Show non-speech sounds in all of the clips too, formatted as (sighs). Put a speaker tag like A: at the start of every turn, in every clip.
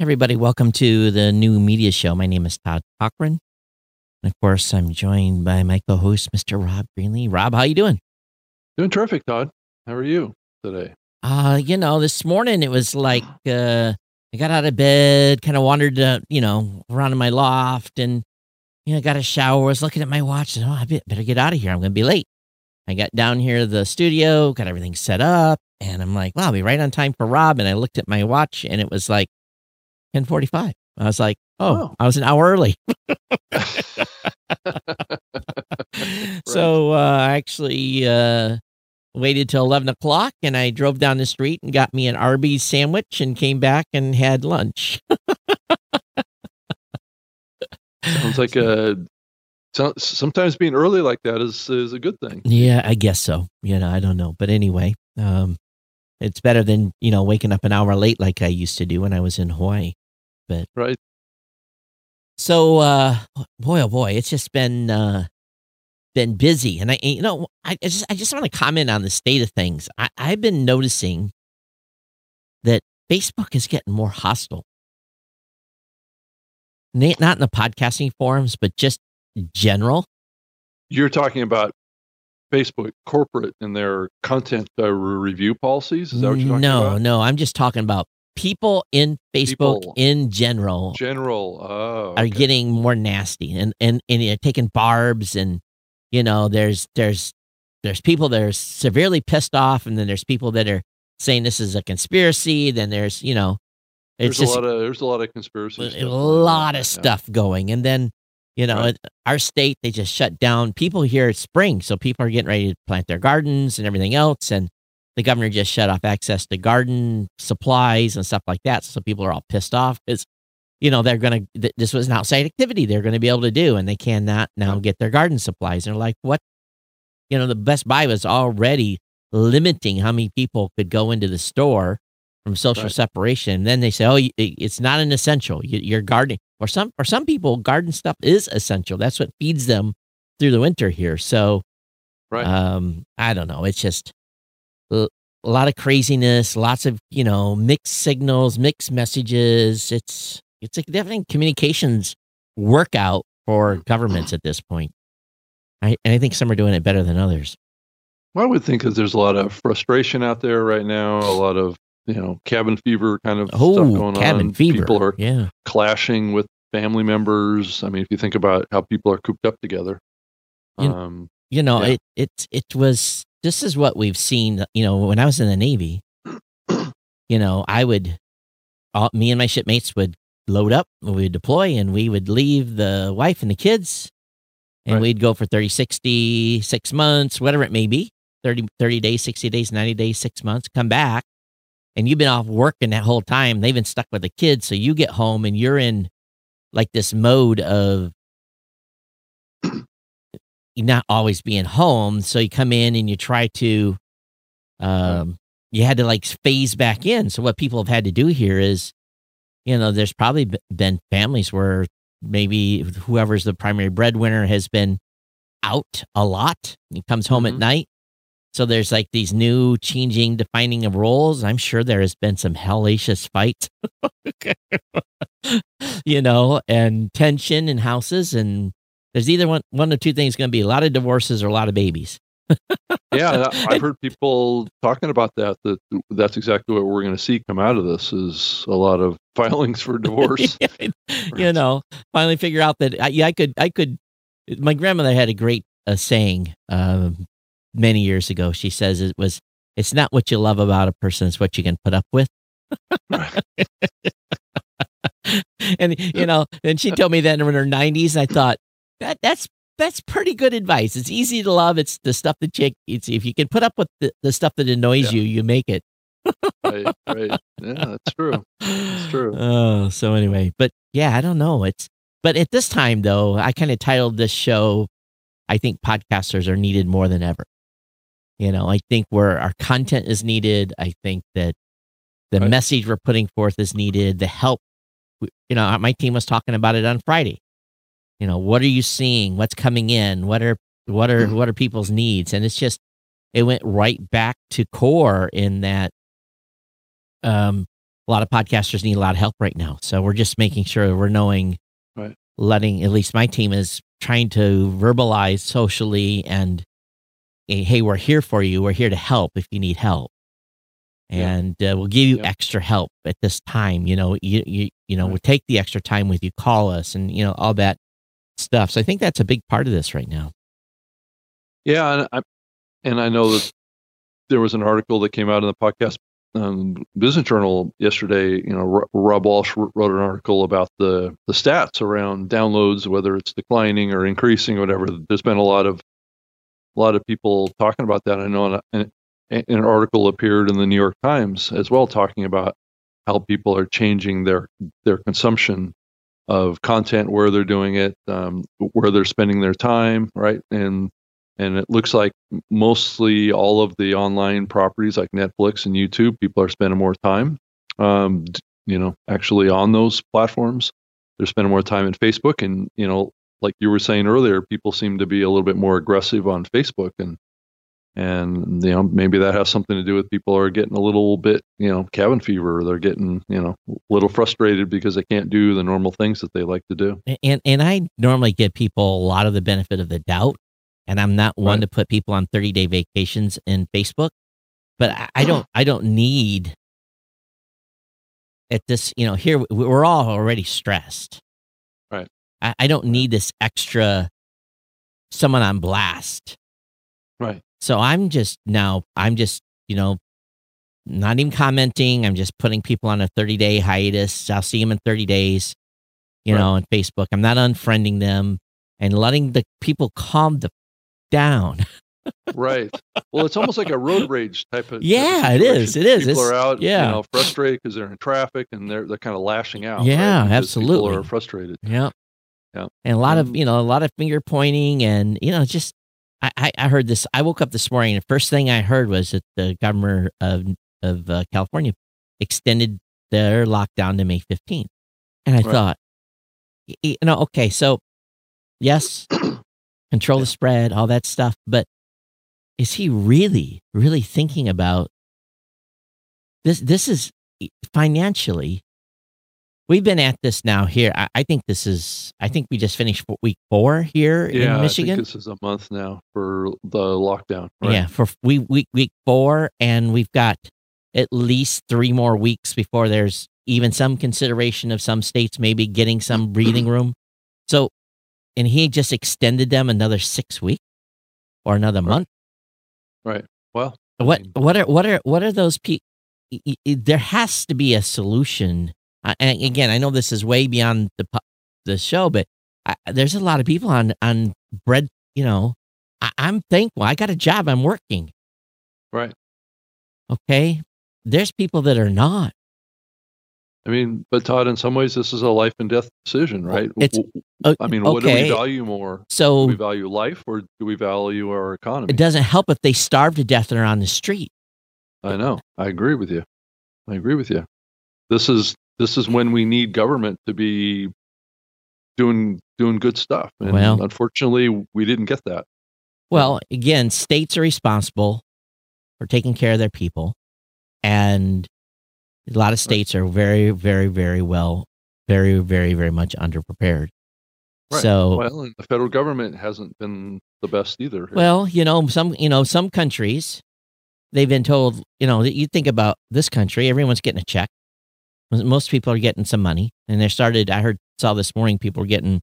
A: Everybody, welcome to the new media show. My name is Todd Cochrane. And of course, I'm joined by my co-host, Mr. Rob Greenlee. Rob, how you doing?
B: Doing terrific, Todd. How are you today?
A: Uh, you know, this morning it was like uh I got out of bed, kind of wandered uh, you know, around in my loft and you know, got a shower, was looking at my watch, and oh, I better get out of here. I'm gonna be late. I got down here to the studio, got everything set up, and I'm like, wow, I'll be right on time for Rob. And I looked at my watch and it was like 1045. I was like, oh,
B: Oh.
A: I was an hour early. (laughs) (laughs) So uh, I actually uh, waited till 11 o'clock and I drove down the street and got me an Arby's sandwich and came back and had lunch.
B: Sounds like (laughs) a. so- Sometimes being early like that is is a good thing.
A: yeah, I guess so. You know, I don't know. But anyway, um, it's better than, you know, waking up an hour late like I used to do when I was in Hawaii.
B: But right.
A: So uh boy oh boy, it's just been uh been busy. And I you know, I, just I just want to comment on the state of things. I, I've been noticing that Facebook is getting more hostile. Not in the podcasting forums, but just general.
B: You're talking about Facebook corporate and their content uh, review policies. Is that what you're talking
A: no,
B: about?
A: No, no. I'm just talking about people in Facebook
B: People.
A: in general
B: General. Oh,
A: are getting more nasty and and and you're taking barbs and you know there's there's there's people that are severely pissed off and then there's people that are saying this is a conspiracy then there's you know it's
B: There's
A: just
B: a lot of there's a lot of conspiracy.
A: a
B: on
A: lot of
B: now.
A: stuff going and then you know
B: Right.
A: our state they just shut down people here it's spring so people are getting ready to plant their gardens and everything else and the governor just shut off access to garden supplies and stuff like that so people are all pissed off because you know they're gonna th- this was an outside activity they're gonna be able to do and they cannot now get their garden supplies and they're like what you know the best buy was already limiting how many people could go into the store from social
B: Right.
A: separation. And then they say, "Oh, it's not an essential. You- You're gardening." Or some, for some people, garden stuff is essential. That's what feeds them through the winter here. So,
B: Right.
A: um, I don't know. It's just a lot of craziness, lots of you know mixed signals, mixed messages. It's it's a definitely communications workout for governments at this point. I, and I think some are doing it better than others.
B: Well, I would think that there's a lot of frustration out there right now. A lot of you know cabin fever kind of stuff
A: Oh,
B: going
A: cabin
B: on.
A: fever.
B: People are
A: yeah.
B: clashing with family members. I mean, if you think about how people are cooped up together,
A: You-
B: um,
A: you know
B: Yeah.
A: it it it was this is what we've seen you know when i was in the navy (clears throat) you know i would all, me and my shipmates would load up we would deploy and we would leave the wife and the kids and
B: Right.
A: we'd go for 30 60 six months whatever it may be 30 30 days 60 days 90 days six months come back and you've been off working that whole time they've been stuck with the kids so you get home and you're in like this mode of (clears throat) not always being home. So you come in and you try to, um, you had to like phase back in. So what people have had to do here is, you know, there's probably been families where maybe whoever's the primary breadwinner has been out a lot. He comes home at
B: Mhm.
A: night. So there's like these new changing, defining of roles. I'm sure there has been some hellacious fight, (laughs) you know, and tension in houses. And there's either one, one of two things going to be a lot of divorces or a lot of babies.
B: yeah, (laughs) I've heard people talking about that. That that's exactly what we're going to see come out of this is a lot of (laughs) filings for divorce. (laughs)
A: you know, finally figure out that I, yeah, I could, I could. My grandmother had a great uh, saying um, many years ago. She says it was, "It's not what you love about a person; it's what you can put up with." and you know, and she told me that in her nineties. I thought that that's that's pretty good advice. It's easy to love. It's the stuff that you, it's if you can put up with the, the stuff that annoys
B: Yeah.
A: you, you make it.
B: right, right. Yeah, that's true. That's (laughs) true.
A: Oh, so anyway, but yeah, I don't know. It's but at this time though, I kind of titled this show. I think podcasters are needed more than ever. You know, I think where our content is needed. I think that the
B: Right.
A: message we're putting forth is needed. The help, you know, uh, my team was talking about it on Friday. You know, what are you seeing? What's coming in? What are what are what are people's needs? And it's just it went right back to core in that um a lot of podcasters need a lot of help right now. So we're just making sure we're knowing,
B: Right.
A: letting at least my team is trying to verbalize socially and hey, we're here for you. We're here to help if you need help.
B: Yeah.
A: And uh, we'll give you
B: Yeah.
A: extra help at this time. You know, you you you know,
B: Right.
A: we'll take the extra time with you, call us, and you know all that stuff. So I think that's a big part of this right now.
B: Yeah, and I and I know that there was an article that came out in the podcast um, Business Journal yesterday. You know, Ro- Rob Walch wrote an article about the the stats around downloads, whether it's declining or increasing, or whatever. There's been a lot of a lot of people talking about that. I know an, an, an article appeared in the New York Times as well, talking about how people are changing their their consumption of content, where they're doing it, um, where they're spending their time, right, and and it looks like mostly all of the online properties like Netflix and YouTube, people are spending more time, um, you know, actually on those platforms. They're spending more time in Facebook, and you know, like you were saying earlier, people seem to be a little bit more aggressive on Facebook, and and you know maybe that has something to do with people are getting a little bit you know cabin fever, they're getting you know a little frustrated because they can't do the normal things that they like to do.
A: And and I normally give people a lot of the benefit of the doubt, and I'm not one
B: Right.
A: to put people on 30 day vacations in Facebook, but I, I don't I don't need at this you know here we- we're all already stressed.
B: Right.
A: I, I don't need this extra someone on blast.
B: Right.
A: So I'm just now I'm just you know not even commenting. I'm just putting people on a 30 day hiatus. I'll see them in 30 days, you
B: Right.
A: know, on Facebook. I'm not unfriending them and letting the people calm the down.
B: right. Well, it's almost like a road rage type of. type of
A: Yeah, it is. It is.
B: People
A: It's-
B: are out,
A: yeah.
B: you know, frustrated because they're in traffic and they're they're kind of lashing out.
A: Yeah,
B: right? Because People
A: absolutely.
B: are frustrated.
A: Yeah.
B: Yeah.
A: And a lot of,
B: Um,
A: you know, a lot of finger pointing and, you know, just, I, I, heard this. I woke up this morning and the first thing I heard was that the governor of, of uh, California extended their lockdown to May 15th. And I
B: Right.
A: thought, you know, okay, so yes, (clears throat) control the spread, all that stuff. But is he really, really thinking about this? This is financially We've been at this now here. I, I think this is. I think we just finished week four here
B: Yeah,
A: in Michigan.
B: I think this is a month now for the lockdown. Right?
A: Yeah, for we week week four, and we've got at least three more weeks before there's even some consideration of some states maybe getting some (clears throat) breathing room. So, and he just extended them another six weeks or another
B: Right.
A: month.
B: Right. Well, I
A: What
B: mean,
A: what are what are what are those people? There has to be a solution. I- And again, I know this is way beyond the the show, but I, there's a lot of people on on bread. You know, I, I'm thankful. I got a job. I'm working.
B: right.
A: Okay, there's people that are not.
B: I mean, but Todd, in some ways, this is a life and death decision, right?
A: it's- Uh,
B: I mean, what do we value more?
A: So Do
B: we value life or do we value our economy?
A: it doesn't help if they starve to death and are on the street.
B: I know. I agree with you. I agree with you. This is this is when we need government to be doing doing good stuff. And
A: Well-
B: unfortunately, we didn't get that.
A: Well, again, states are responsible for taking care of their people, and a lot of states are very, very, very well, very, very, very much underprepared.
B: Right.
A: So,
B: Well, and the federal government hasn't been the best either.
A: well, you know, some, you know, some countries, they've been told, you know, that you think about this country, everyone's getting a check. Most people are getting some money, and they started. I heard saw this morning people were getting.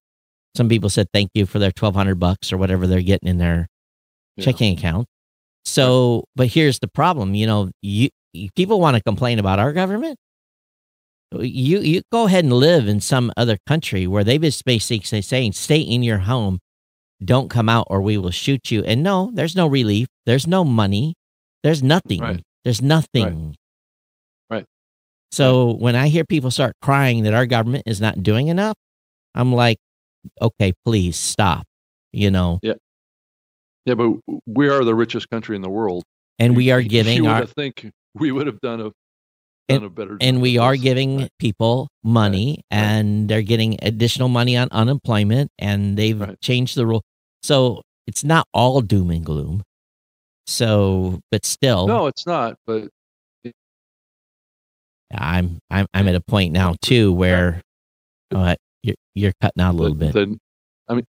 A: Some people said thank you for their twelve hundred bucks or whatever they're getting in their
B: Yeah.
A: checking account. So, but here's the problem. You know, you, you people want to complain about our government. You you go ahead and live in some other country where they've just basically saying stay in your home, don't come out or we will shoot you. And no, there's no relief. There's no money. There's nothing.
B: Right.
A: There's nothing.
B: Right.
A: So when I hear people start crying that our government is not doing enough, I'm like, okay, please stop. You know,
B: Yeah, Yeah, but we are the richest country in the world.
A: and we are giving
B: have think we would have done a
A: And-
B: done a better job
A: and we are giving
B: Right.
A: people money
B: right.
A: and they're getting additional money on unemployment and they've
B: Right.
A: changed the rule so it's not all doom and gloom so but still
B: No, it's not. But
A: I'm I'm I'm at a point now too where uh, you're you're cutting out a little bit.
B: The, I mean,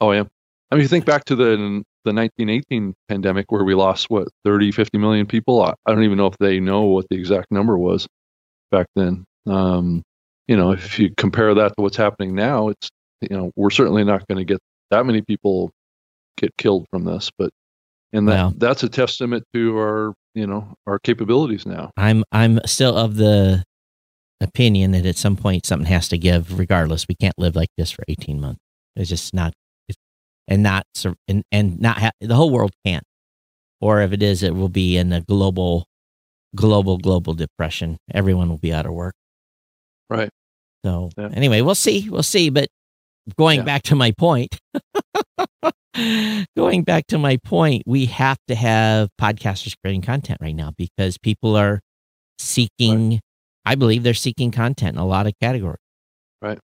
B: oh, I am. I mean, you think back to the the 1918 pandemic where we lost what 30, 50 million people. I, I don't even know if they know what the exact number was back then. Um, you know, if you compare that to what's happening now, it's you know we're certainly not going to get that many people get killed from this, but and that well, that's a testament to our you know our capabilities now.
A: I'm I'm still of the opinion that at some point something has to give. Regardless, we can't live like this for 18 months. It's just not, it's, and not and and not ha- the whole world can't. Or if it is, it will be in a global, global, global depression. Everyone will be out of work.
B: Right.
A: So yeah. anyway, we'll see. We'll see. But going yeah. back to my point, (laughs) going back to my point, we have to have podcasters creating content right now because people are seeking, right. I believe they're seeking content in a lot of categories.
B: Right.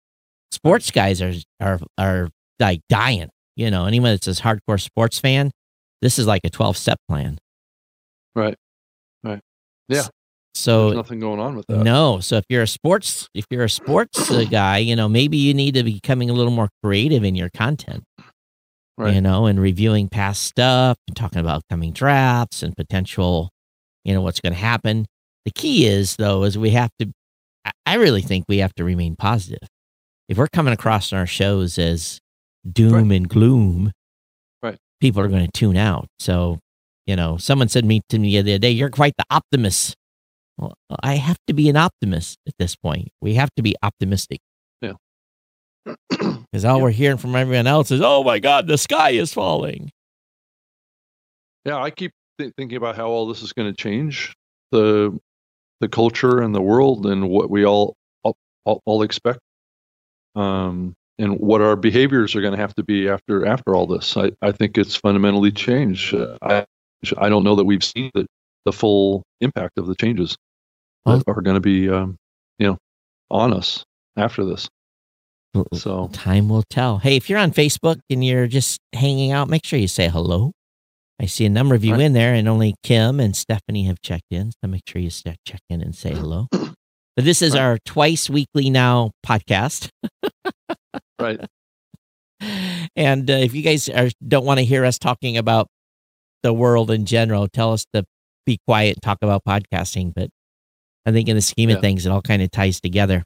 A: Sports guys are, are, are like dying. You know, anyone that's a hardcore sports fan, this is like a 12 step plan.
B: Right. Right. Yeah.
A: So
B: There's nothing going on with that.
A: No. So if you're a sports, if you're a sports guy, you know, maybe you need to be becoming a little more creative in your content. Right. You know, and reviewing past stuff and talking about coming drafts and potential, you know, what's going to happen. The key is though, is we have to, I really think we have to remain positive. If we're coming across in our shows as doom right. and gloom,
B: right.
A: people are going to tune out. So, you know, someone said me to me the other day, you're quite the optimist. Well, I have to be an optimist at this point. We have to be optimistic. Because all yeah. we're hearing from everyone else is, oh my God, the sky is falling.
B: Yeah, I keep th- thinking about how all this is going to change the the culture and the world and what we all all, all expect, um, and what our behaviors are going to have to be after after all this. I, I think it's fundamentally changed. Uh, I I don't know that we've seen the, the full impact of the changes well, are going to be, um, you know, on us after this. So
A: time will tell. Hey, if you're on Facebook and you're just hanging out, make sure you say hello. I see a number of you right. in there, and only Kim and Stephanie have checked in. So make sure you check in and say hello. But this is right. our twice weekly now podcast.
B: right. (laughs)
A: And uh, if you guys are, don't want to hear us talking about the world in general, tell us to be quiet and talk about podcasting. But I think in the scheme yeah. of things, it all kind of ties together.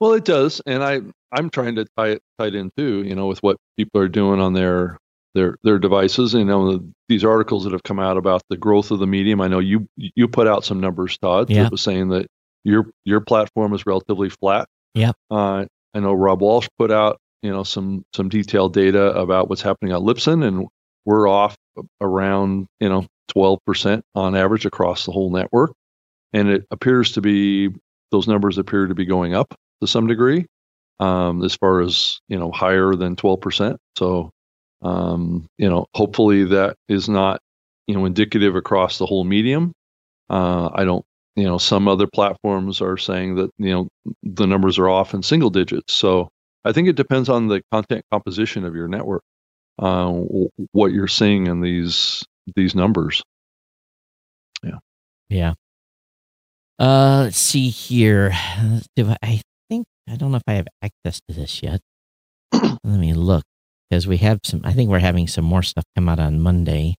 B: Well, it does, and I I'm trying to tie it tied in too. You know, with what people are doing on their their their devices. You know, these articles that have come out about the growth of the medium. I know you you put out some numbers, Todd,
A: yeah.
B: that was saying that your your platform is relatively flat.
A: Yeah.
B: Uh, I know Rob Walch put out you know some some detailed data about what's happening at Libsyn, and we're off around you know 12% on average across the whole network and it appears to be those numbers appear to be going up to some degree um, as far as you know higher than 12% so um, you know hopefully that is not you know indicative across the whole medium. Uh, i don't you know some other platforms are saying that you know the numbers are off in single digits. So i think it depends on the content composition of your network uh, what you're seeing in these these numbers. Yeah.
A: Yeah. Uh, let's see here. (sighs) I, I don't know if I have access to this yet. (clears throat) Let me look because we have some. I think we're having some more stuff come out on Monday.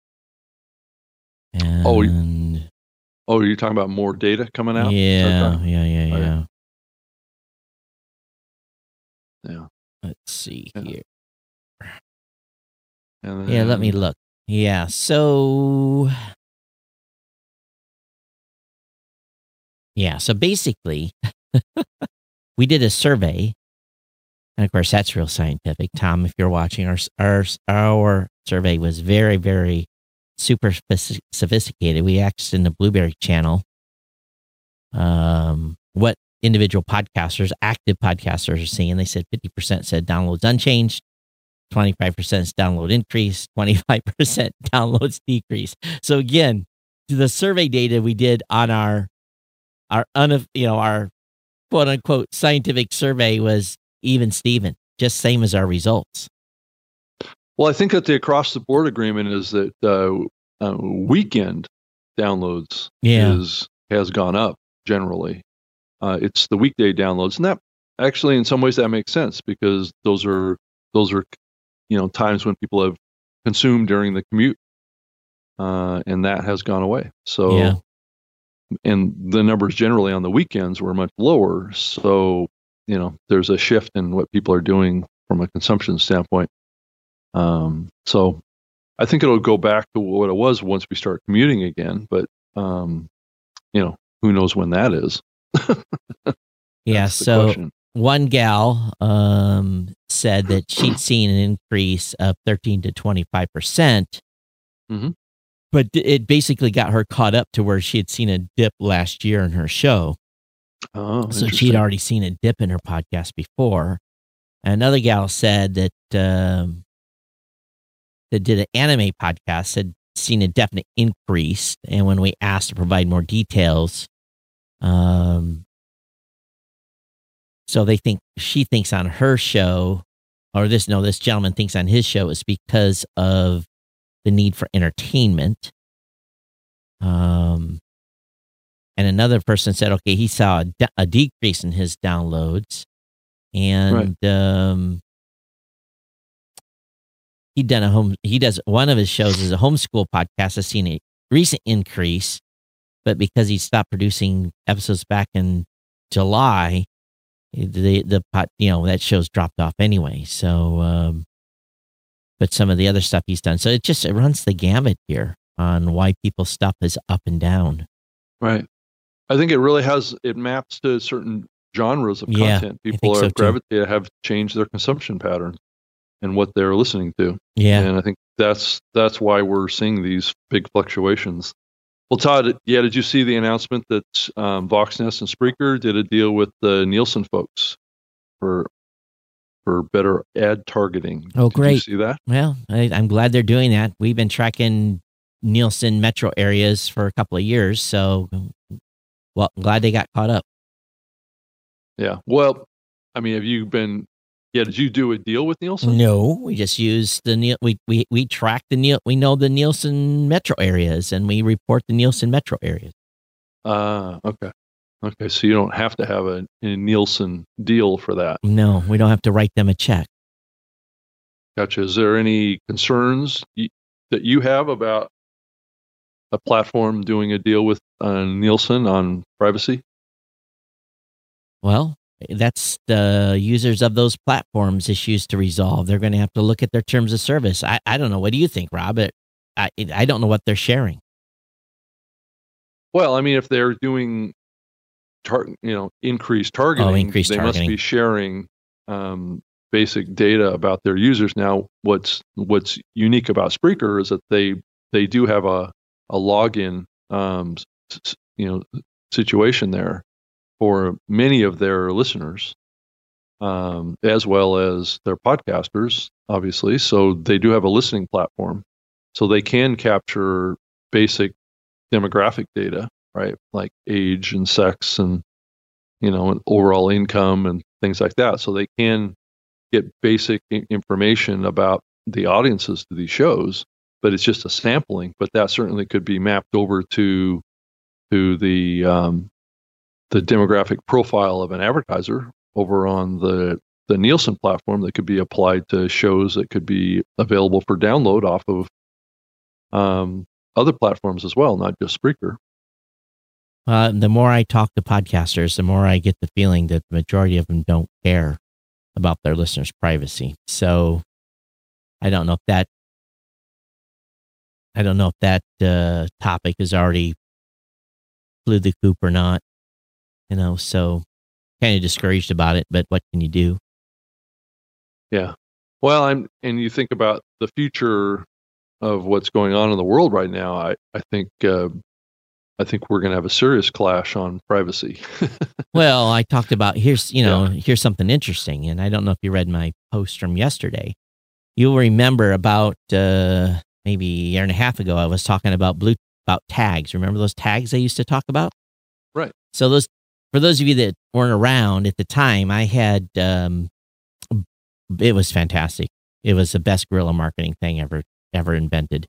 A: Oh, and
B: oh, oh, you're talking about more data coming out?
A: Yeah, yeah, yeah, yeah.
B: Yeah.
A: Let's see yeah. here.
B: Then,
A: yeah, let me look. Yeah, so Yeah. So basically, (laughs) we did a survey. And of course, that's real scientific. Tom, if you're watching, our, our, our survey was very, very super sophisticated. We asked in the Blubrry channel um, what individual podcasters, active podcasters are seeing. They said 50% said downloads unchanged, 25% is download increase, 25% (laughs) downloads decrease. So again, the survey data we did on our our un, you know, our quote unquote scientific survey was even Steven, just same as our results.
B: Well, I think that the across the board agreement is that uh, uh, weekend downloads
A: yeah.
B: is has gone up generally. Uh, it's the weekday downloads, and that actually, in some ways, that makes sense because those are those are you know times when people have consumed during the commute, uh, and that has gone away. So,
A: Yeah.
B: And the numbers generally on the weekends were much lower. So, you know, there's a shift in what people are doing from a consumption standpoint. Um, so, I think it'll go back to what it was once we start commuting again. But, um, you know, who knows when that is? (laughs)
A: Yeah. So
B: question.
A: one gal um, said that she'd seen an increase of 13 to 25 percent,
B: Mhm.
A: But it basically got her caught up to where she had seen a dip last year in her show.
B: Oh,
A: so she'd already seen a dip in her podcast before. Another gal said that um, that did an anime podcast had seen a definite increase, and when we asked to provide more details, um, so they think she thinks on her show, or this no, this gentleman thinks on his show is because of the need for entertainment. Um, and another person said, okay, he saw a, de- a decrease in his downloads, and um, he done a home. He does one of his shows is a homeschool podcast. Has seen a recent increase, but because he stopped producing episodes back in July, the the pot you know that show's dropped off anyway. So, um, but some of the other stuff he's done. So it just it runs the gamut here on why people's stuff is up and down.
B: Right. I think it really has it maps to certain genres of
A: Yeah,
B: content. People
A: so
B: are gravitate have changed their consumption pattern and what they're listening to.
A: Yeah.
B: And I think that's that's why we're seeing these big fluctuations. Well, Todd, yeah, did you see the announcement that um, Voxnest and Spreaker did a deal with the Nielsen folks for for better ad targeting?
A: Oh,
B: Did you
A: great.
B: see that?
A: Well, I, I'm glad they're doing that. We've been tracking Nielsen metro areas for a couple of years, so well, I'm glad they got caught up.
B: Yeah. Well, I mean, have you been? Yeah, did you do a deal with Nielsen?
A: No, we just use the. We we we track the Niel. We know the Nielsen metro areas, and we report the Nielsen metro areas.
B: Ah, okay. Okay, so you don't have to have a, a Nielsen deal for that.
A: No, we don't have to write them a check.
B: Gotcha. Is there any concerns y- that you have about a platform doing a deal with uh, Nielsen on privacy?
A: Well, that's the users of those platforms' issues to resolve. They're going to have to look at their terms of service. I, I don't know. What do you think, Robert? I I don't know what they're sharing.
B: Well, I mean, if they're doing, tar- you know, increased targeting,
A: Oh, increased
B: they
A: targeting.
B: must be sharing um, basic data about their users. Now, what's what's unique about Spreaker is that they they do have a a login, um, s- s- you know, situation there for many of their listeners, um, as well as their podcasters, obviously. So they do have a listening platform, so they can capture basic demographic data, right? Like age and sex and you know, and overall income and things like that. So they can get basic information about the audiences to these shows, but it's just a sampling. But that certainly could be mapped over to to the um, the demographic profile of an advertiser over on the the Nielsen platform that could be applied to shows that could be available for download off of um, other platforms as well, not just Spreaker.
A: Uh, the more I talk to podcasters, the more I get the feeling that the majority of them don't care about their listeners' privacy. So I don't know if that I don't know if that uh, topic is already flew the coop or not. You know, so kind of discouraged about it. But what can you do?
B: Yeah. Well, I'm, and you think about the future of what's going on in the world right now. I, I think, uh, I think we're going to have a serious clash on privacy. (laughs)
A: Well, I talked about here's you know here's something interesting, and I don't know if you read my post from yesterday. You'll remember about uh, maybe a year and a half ago, I was talking about blue about tags. Remember those tags I used to talk about?
B: Right.
A: So those for those of you that weren't around at the time, I had um, it was fantastic. It was the best guerrilla marketing thing ever ever invented.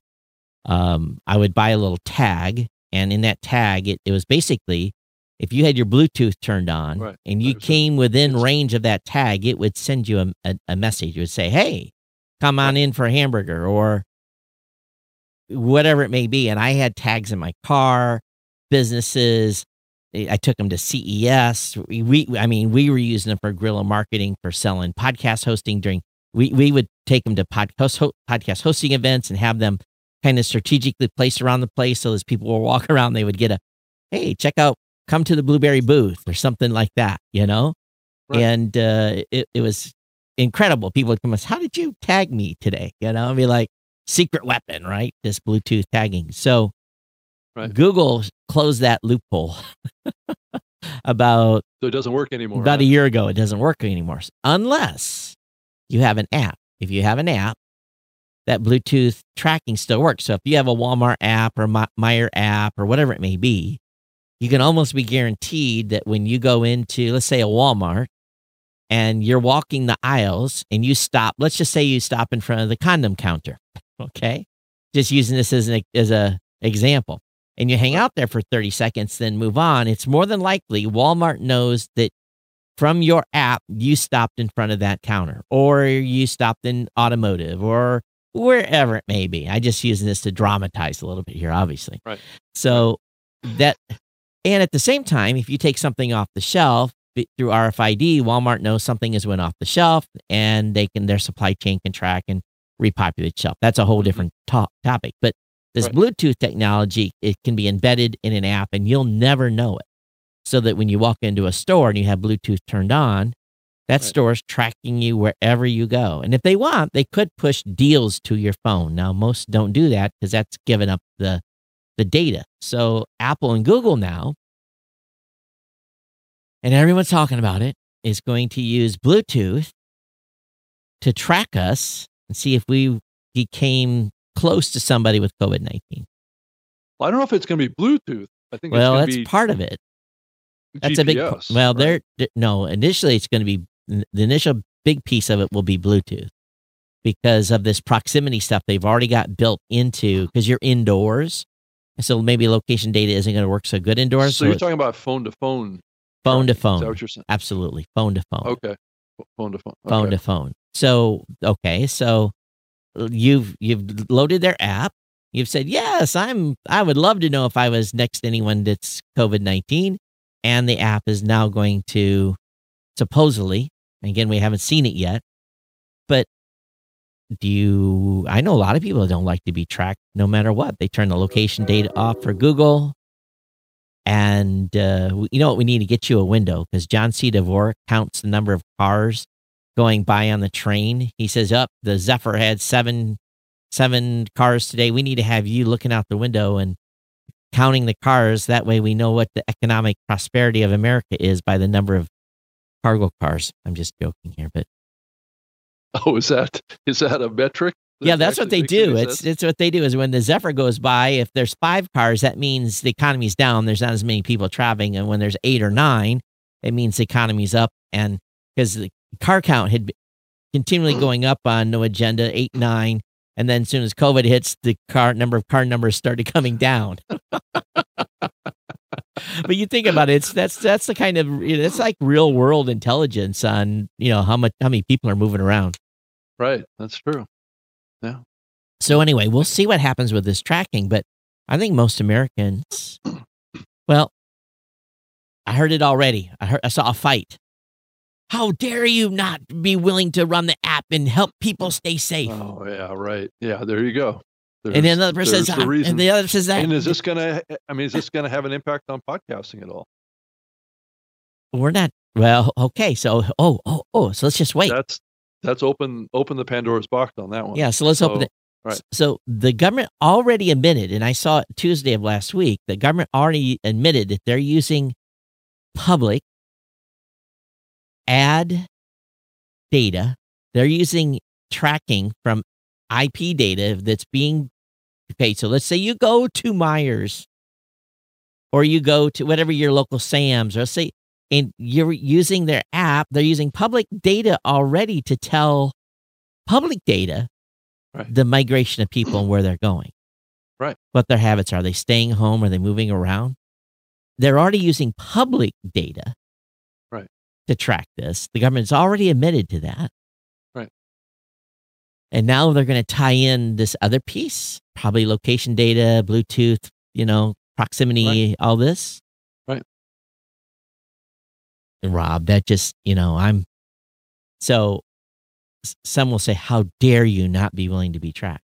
A: Um, I would buy a little tag, and in that tag, it, it was basically if you had your Bluetooth turned on
B: Right.
A: and you came within range of that tag, it would send you a, a, a message. It would say, "Hey, come on in for a hamburger," or whatever it may be. And I had tags in my car, businesses. I I took them to CES. We, we, I mean, we were using them for guerrilla marketing for selling podcast hosting during. We we would take them to podcast ho- podcast hosting events and have them kind of strategically placed around the place so as people will walk (laughs) around, they would get a, hey, check out, come to the Blubrry booth or something like that, you know.
B: Right.
A: And uh, it it was incredible. People would come, and say, how did you tag me today? You know, I'd be like secret weapon, right? This Bluetooth tagging. So
B: Right.
A: Google closed that loophole (laughs) about
B: So it doesn't work anymore.
A: about
B: huh?
A: a year ago. It doesn't work anymore unless you have an app. If you have an app, that Bluetooth tracking still works. So if you have a Walmart app or Mi- Meijer app or whatever it may be, you can almost be guaranteed that when you go into, let's say, a Walmart and you're walking the aisles and you stop, let's just say you stop in front of the condom counter. (laughs) Okay. Just using this as an as a example. And you hang out there for 30 seconds, then move on. It's more than likely Walmart knows that from your app, you stopped in front of that counter or you stopped in automotive or wherever it may be. I just using this to dramatize a little bit here, obviously.
B: Right.
A: So that, and at the same time, if you take something off the shelf through RFID, Walmart knows something has went off the shelf and they can, their supply chain can track and repopulate shelf. That's a whole different to- topic. But this
B: Mm-hmm. Right.
A: Bluetooth technology, it can be embedded in an app and you'll never know it. So that when you walk into a store and you have Bluetooth turned on, that
B: Right.
A: store is tracking you wherever you go. And if they want, they could push deals to your phone. Now, most don't do that because that's giving up the the data. So Apple and Google now, and everyone's talking about it, is going to use Bluetooth to track us and see if we became close to somebody with COVID nineteen.
B: Well, I don't know if it's going to be Bluetooth. I think
A: Well, that's
B: be
A: part of it. That's a big. Well,
B: right?
A: No, initially it's going to be the initial big piece of it will be Bluetooth because of this proximity stuff they've already got built into because you're indoors, and so maybe location data isn't going to work so good indoors.
B: So
A: So,
B: you're talking about phone to phone.
A: phone to phone.
B: Is that what you're saying?
A: absolutely phone to phone,
B: Okay. Phone to phone.
A: phone to phone. So okay, so uh, you've you've loaded their app. You've said yes, I'm. I would love to know if I was next to anyone that's COVID nineteen, and the app is now going to supposedly. Again, we haven't seen it yet, but do you? I know a lot of people don't like to be tracked, no matter what. They turn the location data off for Google. And uh, you know what? We need to get you a window because John C. Dvorak counts the number of cars going by on the train. He says, "Up, the Zephyr had seven seven cars today. We need to have you looking out the window and counting the cars. That way, we know what the economic prosperity of America is by the number of cargo cars." I'm just joking here, but
B: Oh, is that is that a metric? that
A: yeah, that's what they do. It's
B: sense?
A: it's what they do is when the Zephyr goes by, if there's five cars, that means the economy's down. There's not as many people traveling, and when there's eight or nine, it means the economy's up. And because the car count had been continually mm. going up on no agenda eight nine, and then as soon as COVID hits, the car number of car numbers started (laughs) coming down. (laughs) but you think about it, it's that's that's the kind of you it's like real world intelligence on you know how much how many people are moving around.
B: right. That's true. Yeah.
A: So anyway, we'll see what happens with this tracking, but I think most Americans well, I heard it already. I heard I saw a fight. How dare you not be willing to run the app and help people stay safe?
B: Oh yeah, right. Yeah, there you go.
A: And then
B: There's-
A: another person says,
B: the
A: and the other says that
B: and is this gonna? I mean, is this gonna have an impact on podcasting at all?
A: we're not well, okay, so oh, oh, oh, so let's just wait.
B: That's that's open open the Pandora's box on that one.
A: Yeah, so let's open it.
B: right.
A: So the government already admitted, and I saw it Tuesday of last week, the government already admitted that they're using public ad data. They're using tracking from IP data that's being paid. So let's say you go to Meijer's or you go to whatever your local Sam's or say and you're using their app, they're using public data already to tell public data
B: Right.
A: the migration of people and where they're going.
B: Right.
A: What their habits are. Are they staying home? Are they moving around? they're already using public data
B: Right.
A: to track this. The government's already admitted to that.
B: Right.
A: And now they're going to tie in this other piece, probably location data, Bluetooth, you know, proximity, all this.
B: Right.
A: And Rob, that just, you know, I'm so some will say, How dare you not be willing to be tracked?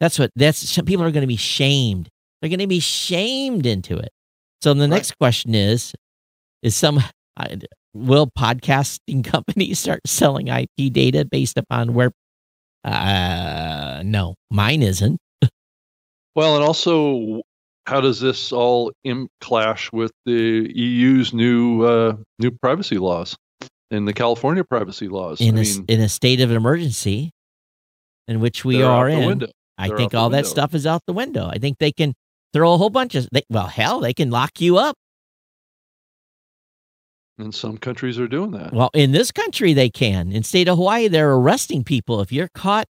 A: That's what that's some people are going to be shamed. They're going to be shamed into it. So the next question is Is some I- will podcasting (laughs) companies start selling IP data based upon where? Uh, no, mine isn't.
B: Well, and also, how does this all Im- clash with the EU's new uh, new privacy laws and the California privacy laws?
A: in
B: I
A: a,
B: mean,
A: in a state of emergency in which we are in. I think all that stuff is out the window. I think they can throw a whole bunch of, they, well, hell, they can lock you up.
B: And some countries are doing that.
A: Well, in this country, they can. In state of Hawaii, they're arresting people. If you're caught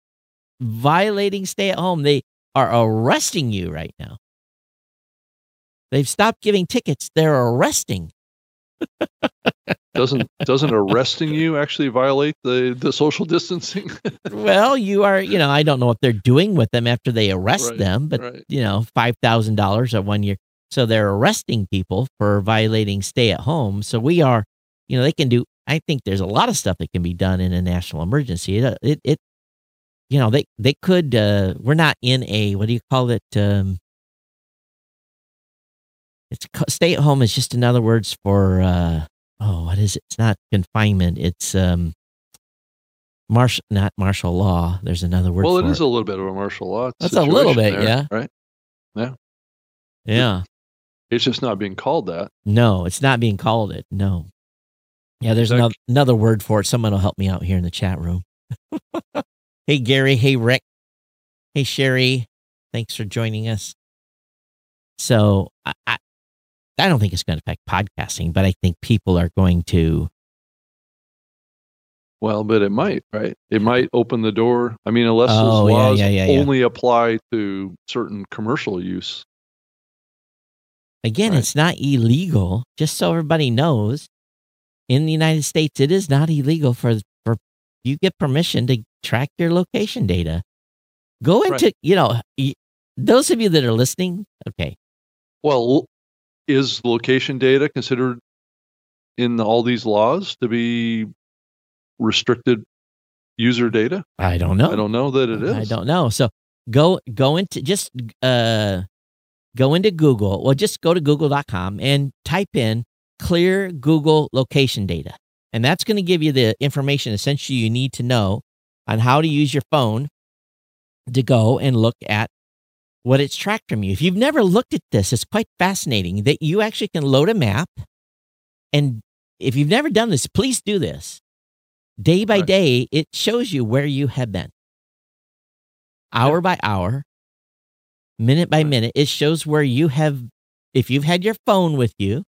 A: violating stay at home, they are arresting you right now. They've stopped giving tickets. They're arresting. (laughs)
B: Doesn't doesn't arresting you actually violate the the social distancing? (laughs)
A: Well, you are, you know, I don't know what they're doing with them after they arrest
B: Right,
A: them, but
B: right.
A: you know, five thousand dollars at one year. So they're arresting people for violating stay at home. So we are, you know, they can do. I think there's a lot of stuff that can be done in a national emergency. It, it, it you know, they they could. Uh, we're not in a what do you call it? Um, it's stay at home is just another words for uh, oh, what is it? It's not confinement. It's um, martial, not martial law. There's another word.
B: well, it is a little bit of a martial law.
A: That's a little bit,
B: there,
A: yeah.
B: Right.
A: Yeah. yeah.
B: It's just not being called that.
A: No, it's not being called it. No. Yeah, there's
B: That-
A: another, another word for it. Someone will help me out here in the chat room. (laughs) hey, Gary. Hey, Rick. Hey, Sherry. Thanks for joining us. So, I, I, I don't think it's going to affect podcasting, but I think people are going to.
B: Well, but it might, right? It might open the door. I mean, unless
A: Oh,
B: those laws
A: yeah, yeah, yeah.
B: only apply to certain commercial use.
A: Again,
B: Right.
A: it's not illegal. Just so everybody knows, in the United States, it is not illegal for for you get permission to track your location data. Go
B: Right.
A: into you know those of you that are listening. Okay,
B: Well, is location data considered in all these laws to be restricted user data?
A: I don't know.
B: I don't know that it is.
A: I don't know. So go go into just uh go into Google. Well, just go to google.com and type in clear Google location data. And that's going to give you the information essentially you need to know on how to use your phone to go and look at what it's tracked from you. If you've never looked at this, it's quite fascinating that you actually can load a map. And if you've never done this, please do this. Day by
B: Right.
A: day, it shows you where you have been. Hour by hour, minute by
B: Right.
A: minute, it shows where you have, if you've had your phone with you,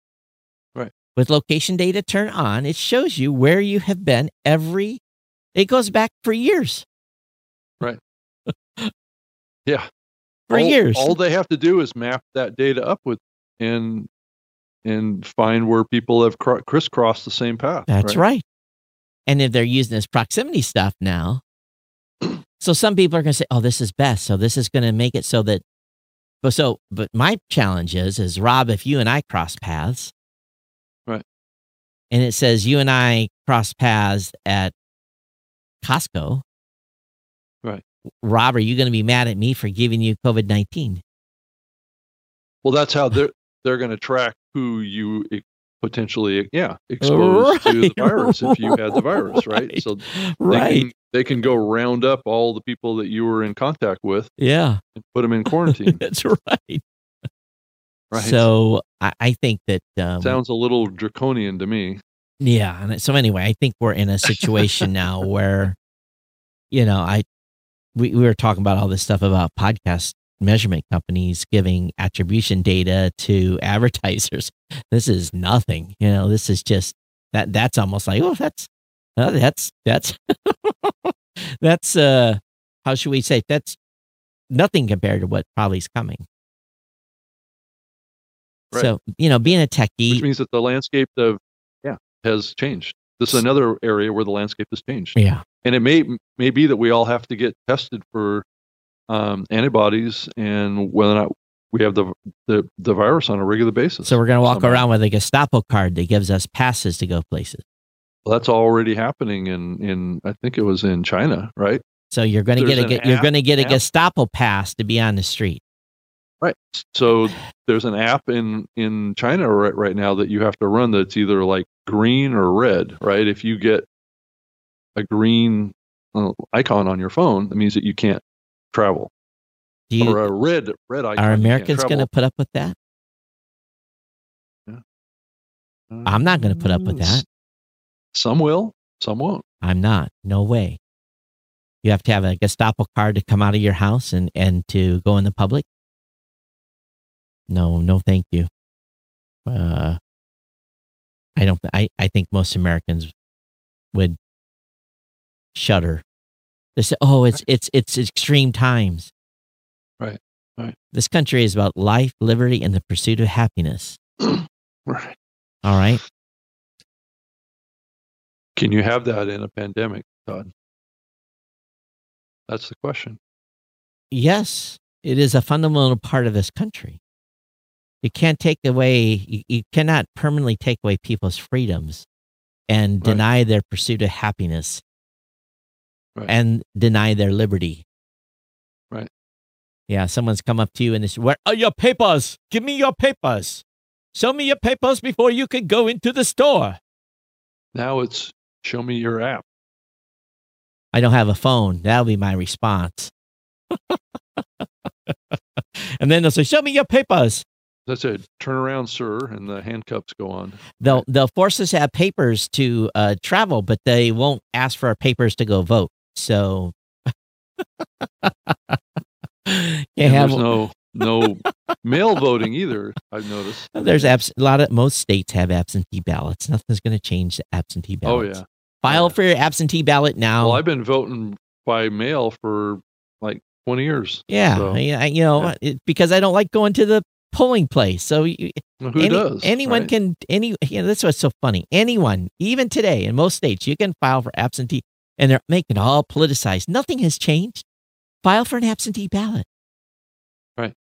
B: Right.
A: with location data turned on, it shows you where you have been every, it goes back for years. Right. (laughs)
B: yeah.
A: For
B: all,
A: years.
B: All they have to do is map that data up with and and find where people have cr- crisscrossed the same path.
A: That's right. And if they're using this proximity stuff now, (clears throat) so some people are going to say, "Oh, this is best." So this is going to make it so that. But so, but my challenge is, is Rob, if you and I cross paths,
B: Right.
A: and it says you and I cross paths at Costco,
B: Right.
A: Rob, are you going to be mad at me for giving you COVID nineteen?
B: Well, that's how they're they're going to track who you potentially yeah exposed to the (laughs) virus if you had the virus, right?
A: right,
B: So
A: Right?
B: can, they can go round up all the people that you were in contact with
A: Yeah,
B: and put them in (laughs) quarantine.
A: that's right.
B: Right.
A: So I, I think that um,
B: Sounds a little draconian to me.
A: Yeah. And so anyway, I think we're in a situation now (laughs) where, you know, I we, we were talking about all this stuff about podcast measurement companies giving attribution data to advertisers. (laughs) This is nothing. You know, this is just that that's almost like, oh, that's uh, that's that's (laughs) that's uh how should we say that's nothing compared to what probably is coming.
B: Right.
A: So you know, being a techie, which
B: means that the landscape of yeah has changed. This is another area where the landscape has changed,
A: yeah,
B: and it may may be that we all have to get tested for um, antibodies and whether or not we have the the, the virus on a regular basis.
A: so we're gonna walk
B: somehow.
A: around with a Gestapo card that gives us passes to go places.
B: Well, that's already happening in in I think it was in China, right?
A: So you're gonna get a you're gonna get a
B: app.
A: Gestapo pass to be on the street.
B: Right. So there's an app in in China right, right now that you have to run that's either like green or red, right? If you get a green uh, icon on your phone, that means that you can't travel.
A: Do you,
B: or a red red icon.
A: are Americans gonna put up with that? I'm not gonna put up with that.
B: Some will, some won't.
A: I'm not. No way. You have to have a Gestapo card to come out of your house and, and to go in the public. No, no, thank you. Uh, I don't. I, I think most Americans would shudder. They say, "Oh, it's it's it's extreme times."
B: Right, right.
A: This country is about life, liberty, and the pursuit of happiness. (clears throat)
B: Right.
A: All right.
B: Can you have that in a pandemic, Todd? That's the question.
A: yes, it is a fundamental part of this country. You can't take away, you, you cannot permanently take away people's freedoms and
B: Right.
A: deny their pursuit of happiness
B: Right.
A: and deny their liberty.
B: Right.
A: Yeah, someone's come up to you and they say, Where are your papers? Give me your papers. Show me your papers before you can go into the store.
B: Now it's show me your app.
A: I don't have a phone. That'll be my response. (laughs) and then they'll say, Show me your papers.
B: That's it. Turn around, sir, and the handcuffs go on.
A: They'll they'll force us to have papers to uh, travel, but they won't ask for our papers to go vote. So (laughs) can't
B: And
A: have.
B: there's no no (laughs) mail voting either. I've noticed.
A: there's abs- a lot of most states have absentee ballots. Nothing's going to change the absentee ballots.
B: Oh yeah.
A: File for your absentee ballot now.
B: Well, I've been voting by mail for like 20 years.
A: yeah,
B: so-
A: I, I- you know,
B: yeah.
A: it- because I don't like going to the polling place. So you,
B: Well, Who
A: any-
B: does?
A: Anyone
B: right?
A: can. Any. You know, that's what's so funny. Anyone, even today, in most states, you can file for absentee, and they're making it all politicized. Nothing has changed. File for an absentee ballot.
B: Right.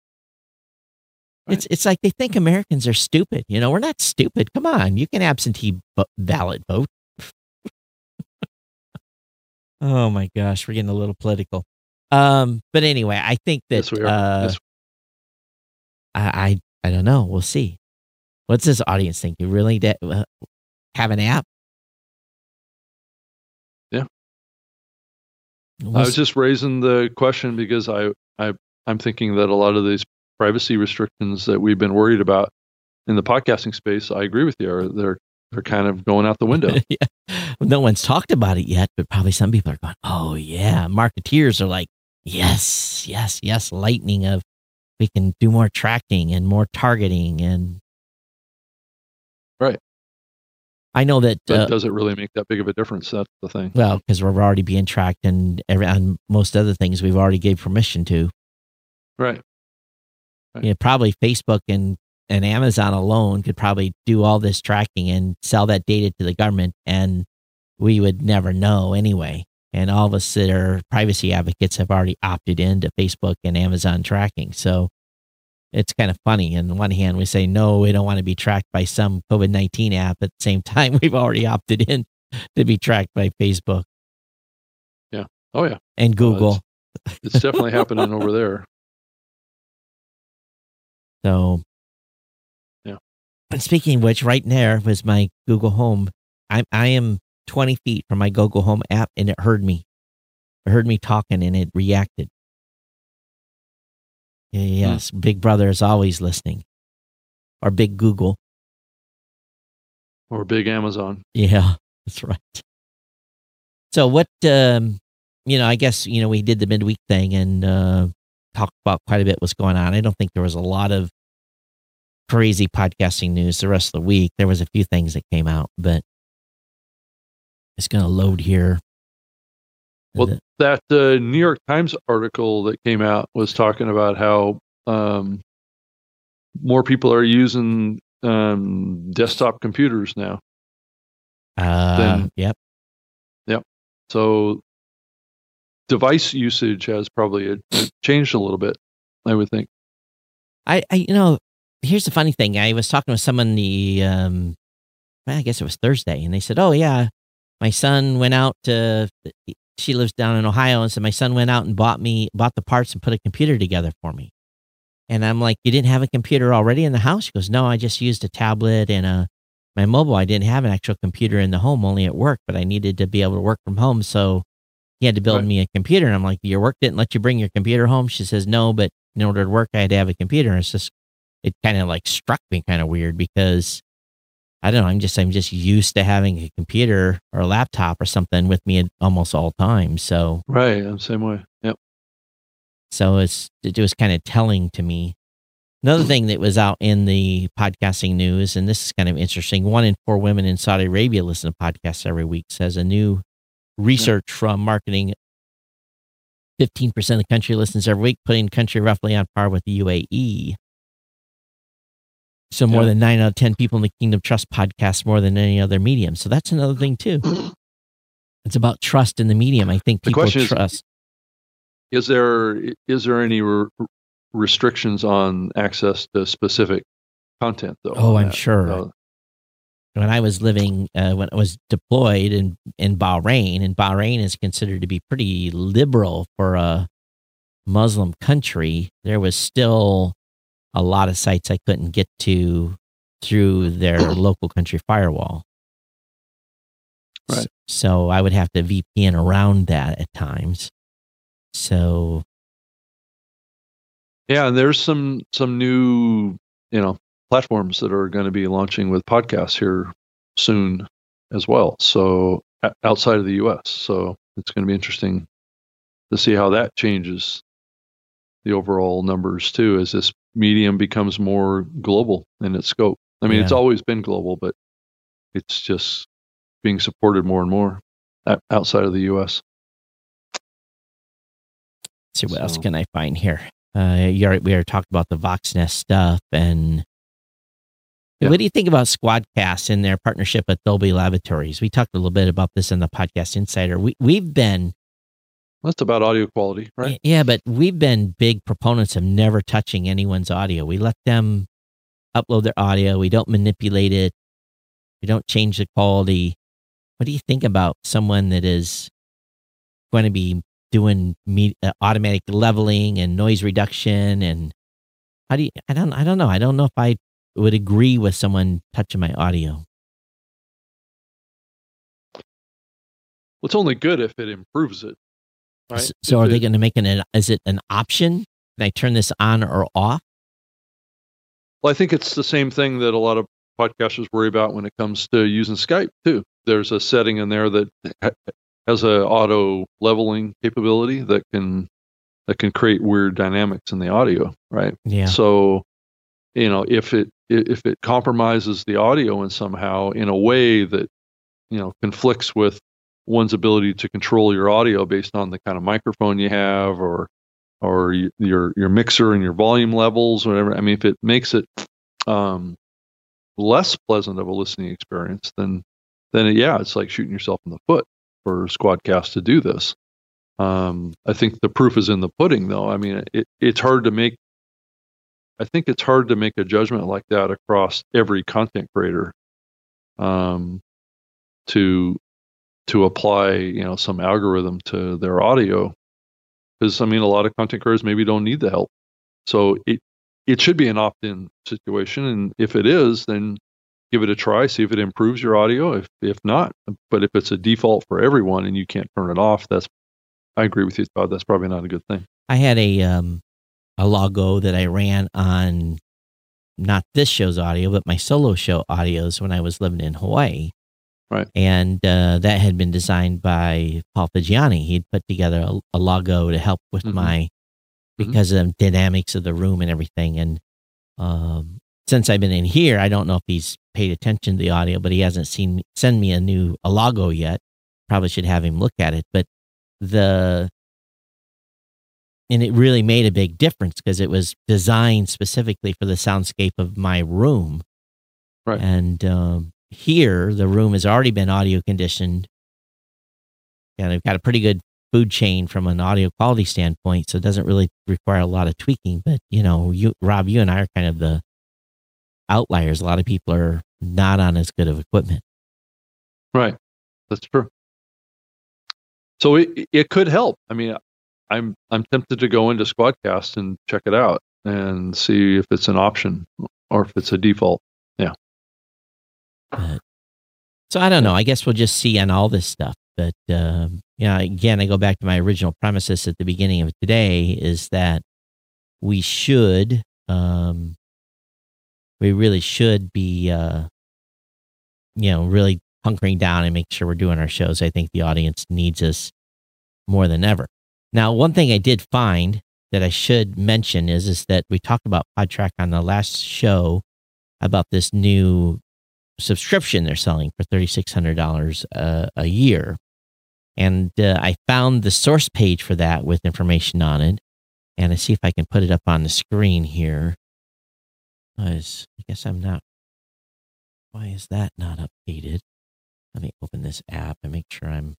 A: It's it's like they think Americans are stupid. You know, we're not stupid. Come on, you can absentee bu- ballot vote. Oh my gosh, we're getting a little political. Um, but anyway, I think that
B: Yes, we are.
A: uh,
B: Yes.
A: I, I I don't know. We'll see. What's this audience think? You really de- uh, have an app?
B: Yeah.
A: We'll
B: I was
A: s-
B: just raising the question because I, I I'm thinking that a lot of these privacy restrictions that we've been worried about in the podcasting space, I agree with you, are they're they're kind of going out the (laughs) window.
A: yeah. No one's talked about it yet, but probably some people are going, "Oh yeah." Marketeers are like, "Yes, yes, yes." Lightning of we can do more tracking and more targeting and
B: Right.
A: I know that
B: but
A: uh,
B: does it really make that big of a difference? That's the thing.
A: well because we're already being tracked and every, on most other things we've already gave permission to.
B: Right. Right.
A: Yeah, probably Facebook and and Amazon alone could probably do all this tracking and sell that data to the government, and we would never know anyway. And all of us that are privacy advocates have already opted into Facebook and Amazon tracking. So it's kind of funny. On one hand, we say, no, we don't want to be tracked by some COVID 19 app. At the same (laughs) time, we've already opted in to be tracked by Facebook Yeah.
B: Oh yeah,
A: and oh, Google.
B: it's definitely happening over there. (laughs)
A: So,
B: Yeah.
A: And speaking of which, right there was my Google Home. I I am 20 feet from my Google Home app, and it heard me. It heard me talking, and it reacted. Yeah, yes, Big Brother is always listening, or Big Google.
B: Or big Amazon.
A: Yeah, (laughs) that's right. So what? Um, you know, I guess you know we did the midweek thing and uh, talked about quite a bit what's going on. I don't think there was a lot of crazy podcasting news the rest of the week. There was a few things that came out, but it's going to load here.
B: Well, that uh, New York Times article that came out was talking about how um, more people are using um, desktop computers now.
A: Uh,
B: Then-
A: yep.
B: So device usage has probably uh, changed a little bit, I would think.
A: I, I, you know, here's the funny thing. I was talking with someone the, um, I guess it was Thursday, and they said, "Oh yeah, my son went out to. She lives down in Ohio, and so my son went out and bought me bought the parts and put a computer together for me." And I'm like, "You didn't have a computer already in the house?" She goes, "No, I just used a tablet and a my mobile. I didn't have an actual computer in the home, only at work, but I needed to be able to work from home, so." He had to build
B: Right.
A: me a computer, and I'm like, "Your work didn't let you bring your computer home." She says, "No, but in order to work, I had to have a computer." And it's just it kind of like struck me kind of weird because I don't know. I'm just I'm just used to having a computer or a laptop or something with me at almost all times. So
B: Right. I'm same way. Yep.
A: so it's it was kind of telling to me. Another thing that was out in the podcasting news, and this is kind of interesting. One in four women in Saudi Arabia listen to podcasts every week. Says a new research from marketing. Fifteen percent of the country listens every week, putting the country roughly on par with the UAE. So more
B: Yeah.
A: than nine out of ten people in the kingdom trust podcasts more than any other medium. So that's another thing too. (clears throat) It's about trust in the medium. I think people
B: question is-
A: trust.
B: Is there is there any re- restrictions on access to specific content though?
A: Oh, I'm
B: that?
A: sure.
B: Uh,
A: when I was living, uh, when I was deployed in, in Bahrain, and Bahrain is considered to be pretty liberal for a Muslim country, there was still a lot of sites I couldn't get to through their (clears throat) local country firewall.
B: Right.
A: So I would have to VPN around that at times. So
B: yeah, and there's some some new you know platforms that are going to be launching with podcasts here soon as well. So outside of the U.S. So it's going to be interesting to see how that changes the overall numbers too as this medium becomes more global in its scope. I mean, it's always been global, but it's just being supported more and more outside of the U.S.
A: see what else can I find here. Uh, you already, we already talked about the VoxNest stuff, and
B: Yeah.
A: what do you think about Squadcast and their partnership with Dolby Laboratories? We talked a little bit about this in the podcast Insider. We we've been
B: That's about audio quality, right?
A: yeah, but we've been big proponents of never touching anyone's audio. We let them upload their audio. We don't manipulate it. We don't change the quality. What do you think about someone that is going to be doing me, uh, automatic leveling and noise reduction and how do you I don't I don't know. I don't know if I would agree with someone touching my audio.
B: Well, it's only good if it improves it. Right?
A: So are they going to make it an is it an option? Can I turn this on or off?
B: Well, I think it's the same thing that a lot of podcasters worry about when it comes to using Skype too. There's a setting in there that has a auto leveling capability that can that can create weird dynamics in the audio, right?
A: Yeah.
B: So, you know, if it if it compromises the audio in somehow in a way that you know conflicts with one's ability to control your audio based on the kind of microphone you have or or your your mixer and your volume levels whatever. I mean if it makes it um less pleasant of a listening experience then then yeah it's like shooting yourself in the foot for squadcast to do this. Um i think the proof is in the pudding though. I mean it, it's hard to make i think it's hard to make a judgment like that across every content creator um to to apply you know some algorithm to their audio. Because i mean a lot of content creators maybe don't need the help. So it it should be an opt-in situation and if it is then give it a try see if it improves your audio. If if not but if it's a default for everyone and you can't turn it off that's i agree with you Todd that's probably not a good thing.
A: I had a um a logo that I ran on not this show's audio, but my solo show audios when I was living in Hawaii.
B: Right.
A: And uh, that had been designed by Paul Fagiani. He'd put together a, a logo to help with
B: Mhm.
A: my
B: Mhm.
A: because of dynamics of the room and everything. And um, since I've been in here, I don't know if he's paid attention to the audio, but he hasn't seen me, send me a new a logo yet. Probably should have him look at it. But the and it really made a big difference because it was designed specifically for the soundscape of my room.
B: Right.
A: And um, here, the room has already been audio conditioned, and they've got a pretty good food chain from an audio quality standpoint, so it doesn't really require a lot of tweaking. But you know, you Rob, you and I are kind of the outliers. A lot of people are not on as good of equipment.
B: Right. That's true. So it it could help. I mean, I'm I'm tempted to go into Squadcast and check it out and see if it's an option or if it's a default.
A: But, so I don't know. I guess we'll just see on all this stuff. But um, again, I go back to my original premises at the beginning of today is that we should, um, we really should be, uh, you know, really hunkering down and make sure we're doing our shows. I think the audience needs us more than ever. Now, one thing I did find that I should mention is is that we talked about Podtrac on the last show about this new subscription they're selling for thirty six hundred dollars a year, and uh, I found the source page for that with information on it, and I see if I can put it up on the screen here. I guess I'm not. Why is that not updated? Let me open this app and make sure I'm.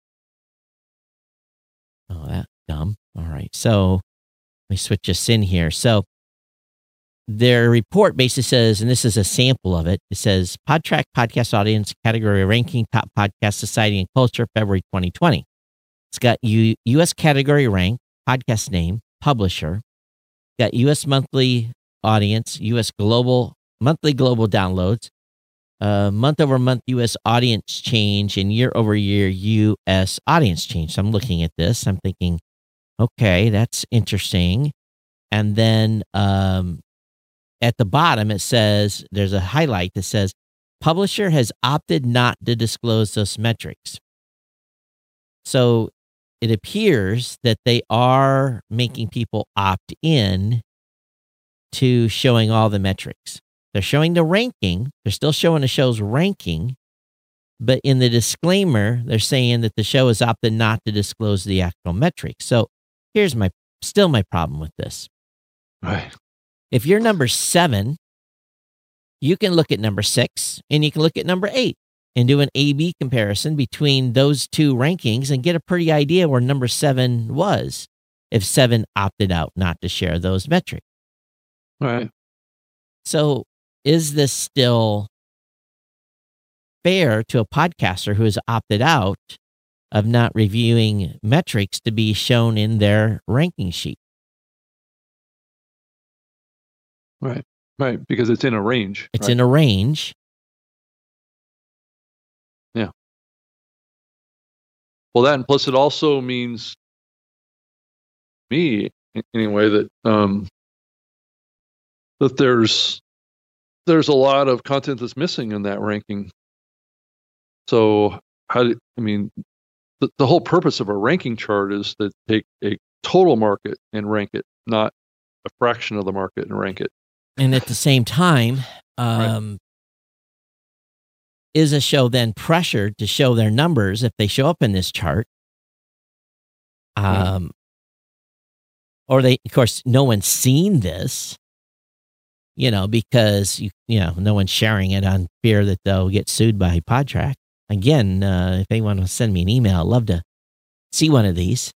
A: Oh, that dumb. All right. So let me switch us in here. So their report basically says, and this is a sample of it. It says Podtrac podcast audience category ranking top podcast society and culture February 2020. It's got U- U.S. category rank, podcast name, publisher. Got U.S. monthly audience, U.S. global monthly global downloads, uh, month over month US audience change and year over year US audience change. So I'm looking at this. I'm thinking, okay, that's interesting. And then um, at the bottom, it says there's a highlight that says publisher has opted not to disclose those metrics. So it appears that they are making people opt in to showing all the metrics. They're showing the ranking. They're still showing the show's ranking. But in the disclaimer, they're saying that the show has opted not to disclose the actual metrics. So here's my still my problem with this.
B: Right.
A: If you're number seven, you can look at number six and you can look at number eight and do an A B comparison between those two rankings and get a pretty idea where number seven was if seven opted out not to share those metrics.
B: Right.
A: So is this still fair to a podcaster who has opted out of not reviewing metrics to be shown in their ranking sheet?
B: Right. Right. Because it's in a range.
A: It's
B: right?
A: in a range.
B: Yeah. Well, that and plus it also means me anyway that um that there's there's a lot of content that's missing in that ranking. So how do I mean the, the whole purpose of a ranking chart is to take a total market and rank it, not a fraction of the market and rank it.
A: And at the same time, um, right. is a show then pressured to show their numbers if they show up in this chart? Um, or they, of course, no one's seen this you know, because you you know no one's sharing it on fear that they'll get sued by Podtrac. Again, uh, if anyone wants to send me an email, I'd love to see one of these,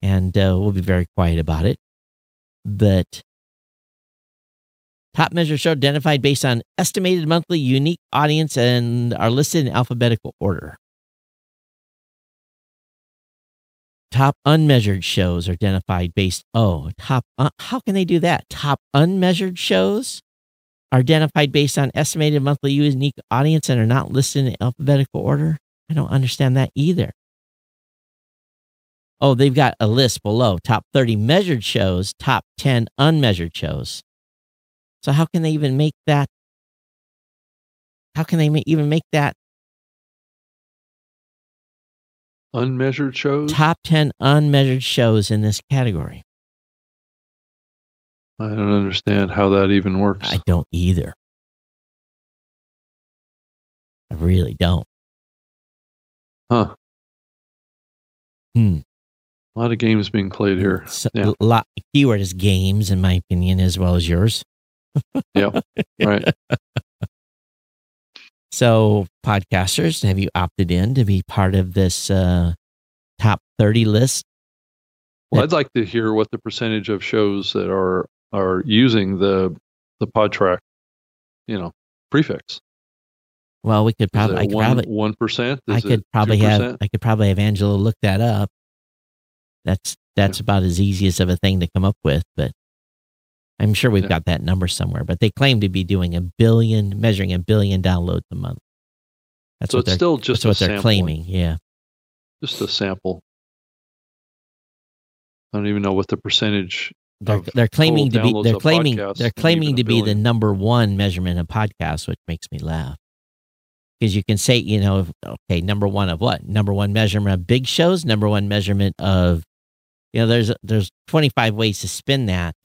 A: and uh, we'll be very quiet about it. But top measure show identified based on estimated monthly unique audience and are listed in alphabetical order. Top unmeasured shows are identified based. Oh, top. Uh, how can they do that? Top unmeasured shows are identified based on estimated monthly unique audience and are not listed in alphabetical order. I don't understand that either. Oh, they've got a list below top 30 measured shows, top 10 unmeasured shows. So, how can they even make that? How can they even make that
B: Unmeasured shows?
A: Top 10 unmeasured shows in this category.
B: I don't understand how that even works.
A: I don't either. I really don't.
B: Huh.
A: Hmm.
B: A lot of games being played here.
A: So,
B: Yeah.
A: a lot, keyword is games, in my opinion, as well as yours.
B: Yeah. (laughs) Right.
A: So, podcasters, have you opted in to be part of this uh, top 30 list?
B: Well, I'd like to hear what the percentage of shows that are are using the the Podtrac, you know, prefix.
A: Well, we could probably, I could
B: one
A: probably,
B: one percent?
A: I could probably have, I could probably have Angela look that up. That's that's about as easiest of a thing to come up with, but I'm sure we've
B: Yeah.
A: got that number somewhere. But they claim to be doing a billion, measuring a billion downloads a month. That's
B: So
A: what
B: it's
A: they're
B: still just
A: what they're claiming. Yeah.
B: Just a sample. I don't even know what the percentage.
A: They're, they're claiming to be they're claiming they're claiming to be the number one measurement of podcasts, which makes me laugh. Because you can say, you know, okay, number one of what? Number one measurement of big shows, number one measurement of you know, there's there's 25 ways to spin that.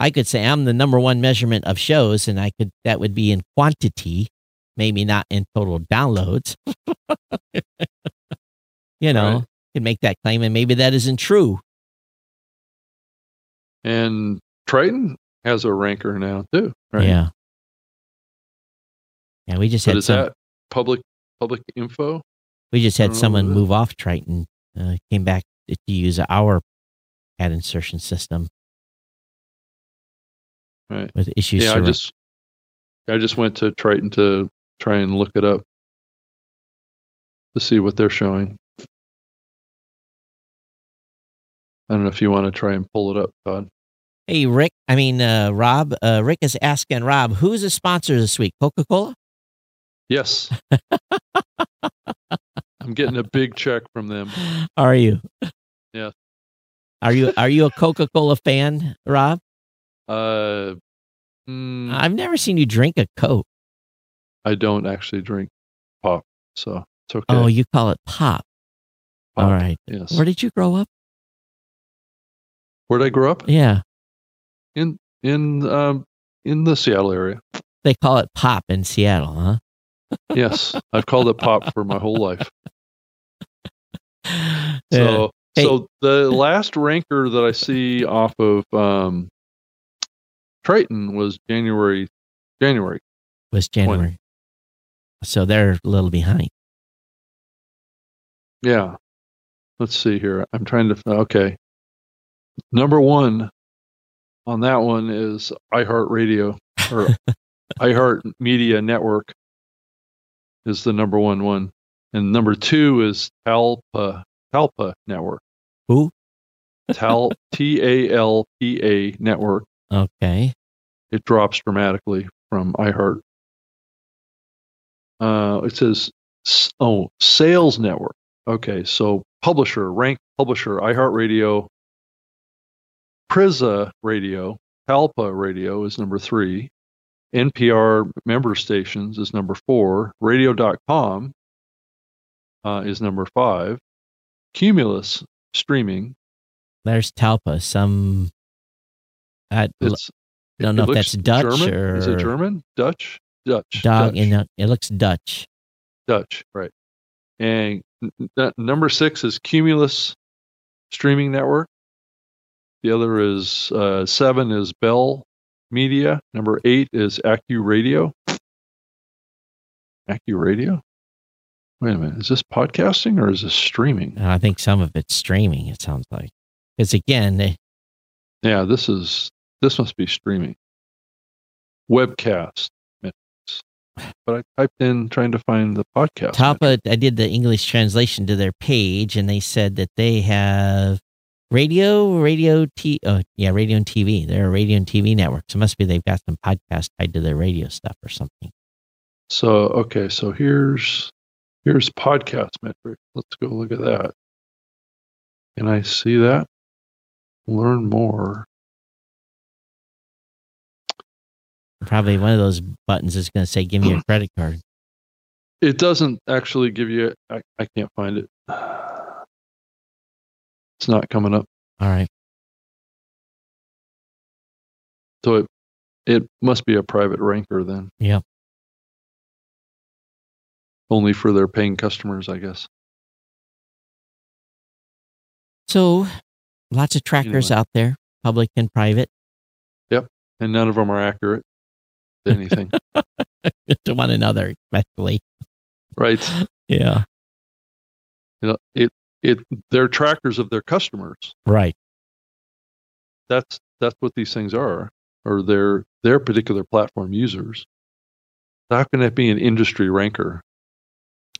A: I could say I'm the number one measurement of shows, and I could that would be in quantity, maybe not in total downloads. (laughs) you know,
B: Right.
A: could make that claim, and maybe that isn't true.
B: And Triton has a ranker now too, right?
A: Yeah. Yeah, we just
B: But
A: had
B: is
A: some.
B: that public public info?
A: We just had someone
B: that.
A: move off Triton. Uh, came back to use our ad insertion system
B: Right.
A: with issues.
B: yeah, I just I just went to Triton to try and look it up to see what they're showing. I don't know if you want to try and pull it up, Todd.
A: hey, Rick. I mean, uh, Rob. Uh, Rick is asking Rob, who's a sponsor this week? Coca Cola.
B: Yes. (laughs) I'm getting a big check from them.
A: Are you?
B: Yeah.
A: Are you Are you a Coca Cola fan, Rob?
B: Uh, mm,
A: I've never seen you drink a Coke.
B: I don't actually drink pop, so it's okay.
A: Oh, you call it pop.
B: Pop,
A: All right.
B: Yes.
A: Where did you grow up?
B: Where'd I grow up?
A: Yeah,
B: In in um in the Seattle area.
A: they call it pop in Seattle, huh?
B: Yes, I've called it pop for my whole life. (laughs)
A: Yeah.
B: So
A: Hey.
B: so the last ranker that I see off of um Triton was January January.
A: was January. So they're a little behind.
B: Yeah. Let's see here. I'm trying to okay. Number 1 on that one is iHeartRadio or (laughs) iHeart Media Network is the number 1 one. And number 2 is Talpa Talpa Network.
A: Who?
B: Tal T A L P A Network.
A: Okay.
B: It drops dramatically from iHeart. Uh, it says, oh, sales network. Okay, so publisher, rank publisher, iHeartRadio, PRISA Radio, Talpa Radio is number three, NPR member stations is number four, Radio.com uh, is number five, Cumulus streaming.
A: There's Talpa. Some. I l-
B: It's
A: don't
B: it
A: know if that's Dutch
B: German.
A: or
B: Is it German? Dutch? Dutch.
A: dog.
B: Dutch.
A: And uh, it looks Dutch.
B: Dutch, right. And n- number six is Cumulus Streaming Network. The other is uh, seven is Bell Media. Number eight is Accu Radio. Accu Radio? Wait a minute. Is this podcasting or is this streaming?
A: I think some of it's streaming. It sounds like. Because again, they,
B: Yeah, this is this must be streaming. Webcast. But I typed in trying to find the podcast.
A: Talpa. I did the English translation to their page, and they said that they have radio, radio, t. Oh, yeah, radio and TV. They're a radio and TV network. So it must be they've got some podcast tied to their radio stuff or something.
B: So okay, so here's here's podcast metric. Let's go look at that. Can I see that? Learn more.
A: Probably one of those buttons is going to say, "Give me your mm. credit card."
B: It doesn't actually give you. I, I can't find it. It's not coming up.
A: All right.
B: So it it must be a private ranker then.
A: Yeah.
B: Only for their paying customers, I guess.
A: So, lots of trackers
B: Anyway.
A: out there, public and private, Yep,
B: and none of them are accurate anything. (laughs)
A: to one another, especially.
B: right?
A: Yeah.
B: You know, it it they're trackers of their customers.
A: Right.
B: That's that's what these things are, or their their particular platform users. How can that be an industry ranker?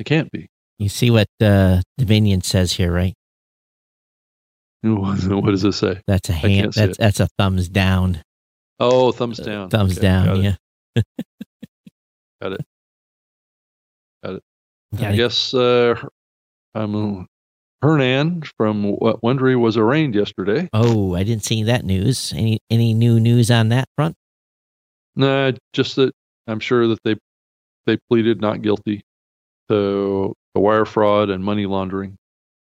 B: It can't be.
A: You see what uh, Dominion says here, right? (laughs)
B: What does it say?
A: That's a hand. That's that's a thumbs down.
B: Oh, thumbs down.
A: Thumbs
B: Okay,
A: down. Yeah.
B: Got it. Got it.
A: Got
B: I
A: it.
B: guess uh, um, Hernan from Wondery was arraigned yesterday.
A: Oh, I didn't see that news. Any any new news on that front?
B: Nah, just that I'm sure that they they pleaded not guilty to, to wire fraud and money laundering.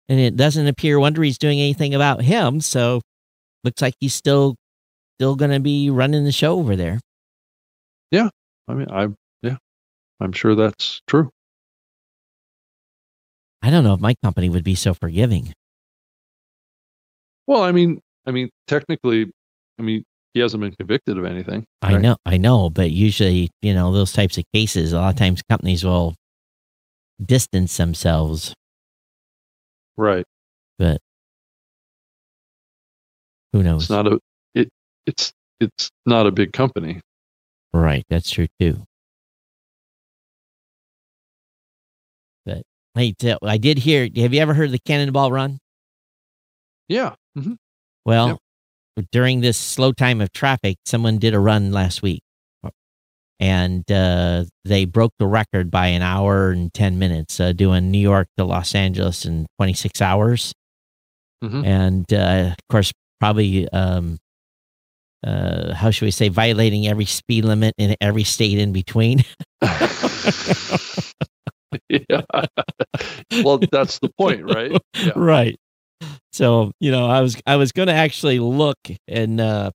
A: And it doesn't appear Wondery's doing anything about him. So, looks like he's still still going to be running the show over there.
B: I mean, I yeah, I'm sure that's true.
A: I don't know if my company would be so forgiving.
B: Well, I mean, I mean, technically, I mean, he hasn't been convicted of anything.
A: I know, I know, but usually, you know, those types of cases, a lot of times companies will distance themselves,
B: Right.
A: but who knows?
B: It's not a it. It's it's not a big company.
A: Right, that's true too. But hey, I did hear. Have you ever heard the Cannonball Run?
B: Yeah. hmm
A: Well, during this slow time of traffic, someone did a run last week, and uh, they broke the record by an hour and ten minutes, uh, doing New York to Los Angeles in twenty six hours.
B: Mhm.
A: and uh, of course, probably um, uh, how should we say, violating every speed limit in every state in between. (laughs)
B: yeah. (laughs) well, that's the point, right? Yeah.
A: right. So you know, I was I was going to actually look and uh,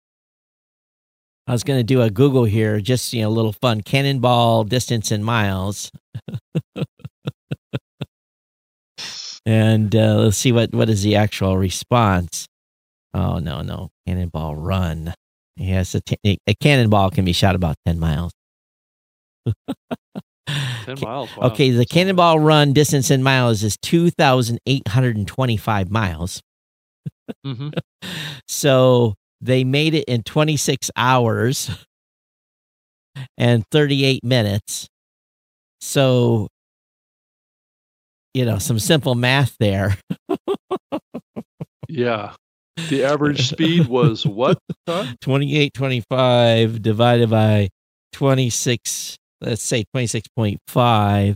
A: I was going to do a Google here, just you know, a little fun cannonball distance in miles. (laughs) and uh, let's see what what is the actual response. Oh no no cannonball run. Yes, a, t- a cannonball can be shot about ten miles. (laughs)
B: Ten miles. wow.
A: Okay, the
B: a
A: cannonball run distance in miles is two thousand eight hundred and twenty-five miles.
B: Mhm. (laughs)
A: So they made it in 26 hours and 38 minutes. So, you know, some simple math there. (laughs)
B: Yeah. The average speed was what? Todd? (laughs)
A: 2825 divided by 26, let's say 26.5.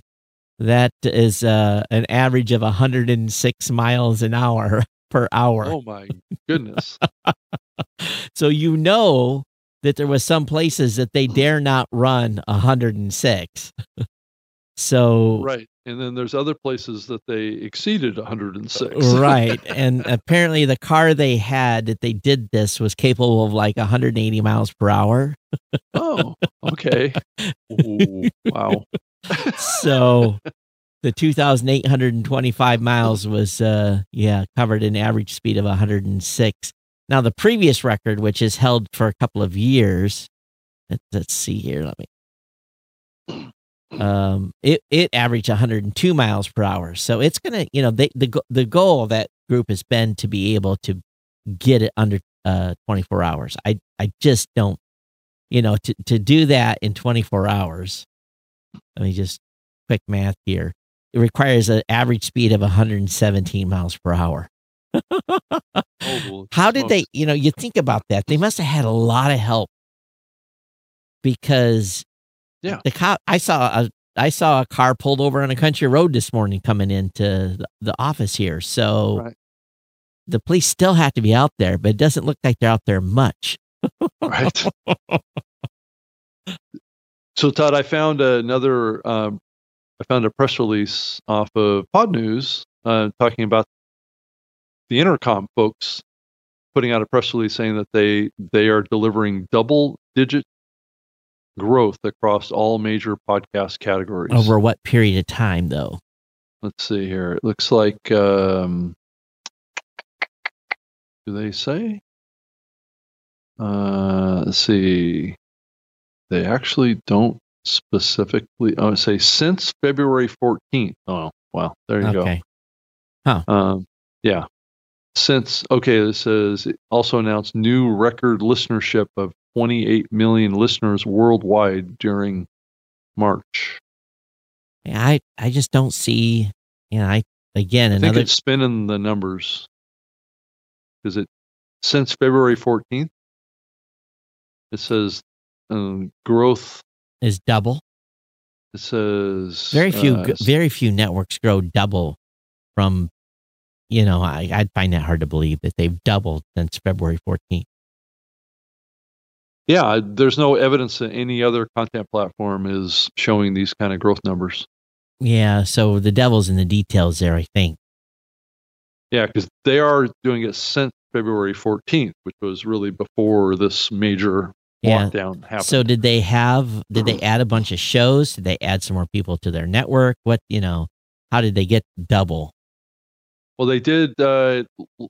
A: That is uh, an average of 106 miles an hour (laughs) per hour.
B: Oh my goodness. (laughs)
A: So you know that there was some places that they dare not run 106. so
B: right. And then there's other places that they exceeded 106.
A: right, (laughs) and apparently the car they had that they did this was capable of like 180 miles per hour.
B: oh, okay. Ooh, wow. (laughs)
A: So the 2,825 miles was uh yeah covered an average speed of 106. Now the previous record, which is held for a couple of years, let, let's see here. Let me. Um, it it averaged 102 miles per hour. So it's gonna, you know, they, the the goal of that group has been to be able to get it under uh 24 hours. I I just don't, you know, to to do that in 24 hours. Let me just quick math here. It requires an average speed of 117 miles per hour. (laughs)
B: Oh,
A: How did they, you know, you think about that. They must have had a lot of help because
B: Yeah.
A: the cop I saw a I saw a car pulled over on a country road this morning coming into the, the office here. So
B: Right.
A: the police still have to be out there, but it doesn't look like they're out there much.
B: Right. (laughs) so, Todd, I found another. Um, I found a press release off of Podnews uh, talking about the Entercom folks putting out a press release saying that they they are delivering double digit growth across all major podcast categories.
A: Over what period of time though?
B: Let's see here. It looks like um, do they say? Uh, let's see. They actually don't specifically. I would say since February 14th. Oh, well, there you
A: Okay.
B: go. Um, yeah. Since okay, this says it also announced new record listenership of 28 million listeners worldwide during March.
A: I I just don't see. You know, I again
B: I think
A: another
B: it's spinning the numbers. Is it since February 14th? It says um, growth.
A: is double.
B: It says
A: Very few
B: uh,
A: g- very few networks grow double from. You know, I I'd find that hard to believe that they've doubled since February 14th.
B: Yeah, there's no evidence that any other content platform is showing these kind of growth numbers.
A: Yeah, so the devil's in the details there. I think.
B: Yeah, because they are doing it since February 14th, which was really before this major
A: Yeah.
B: lockdown happened.
A: So did they have? Did they (clears throat) add a bunch of shows? Did they add some more people to their network? What you know? How did they get double?
B: Well, they did. Uh,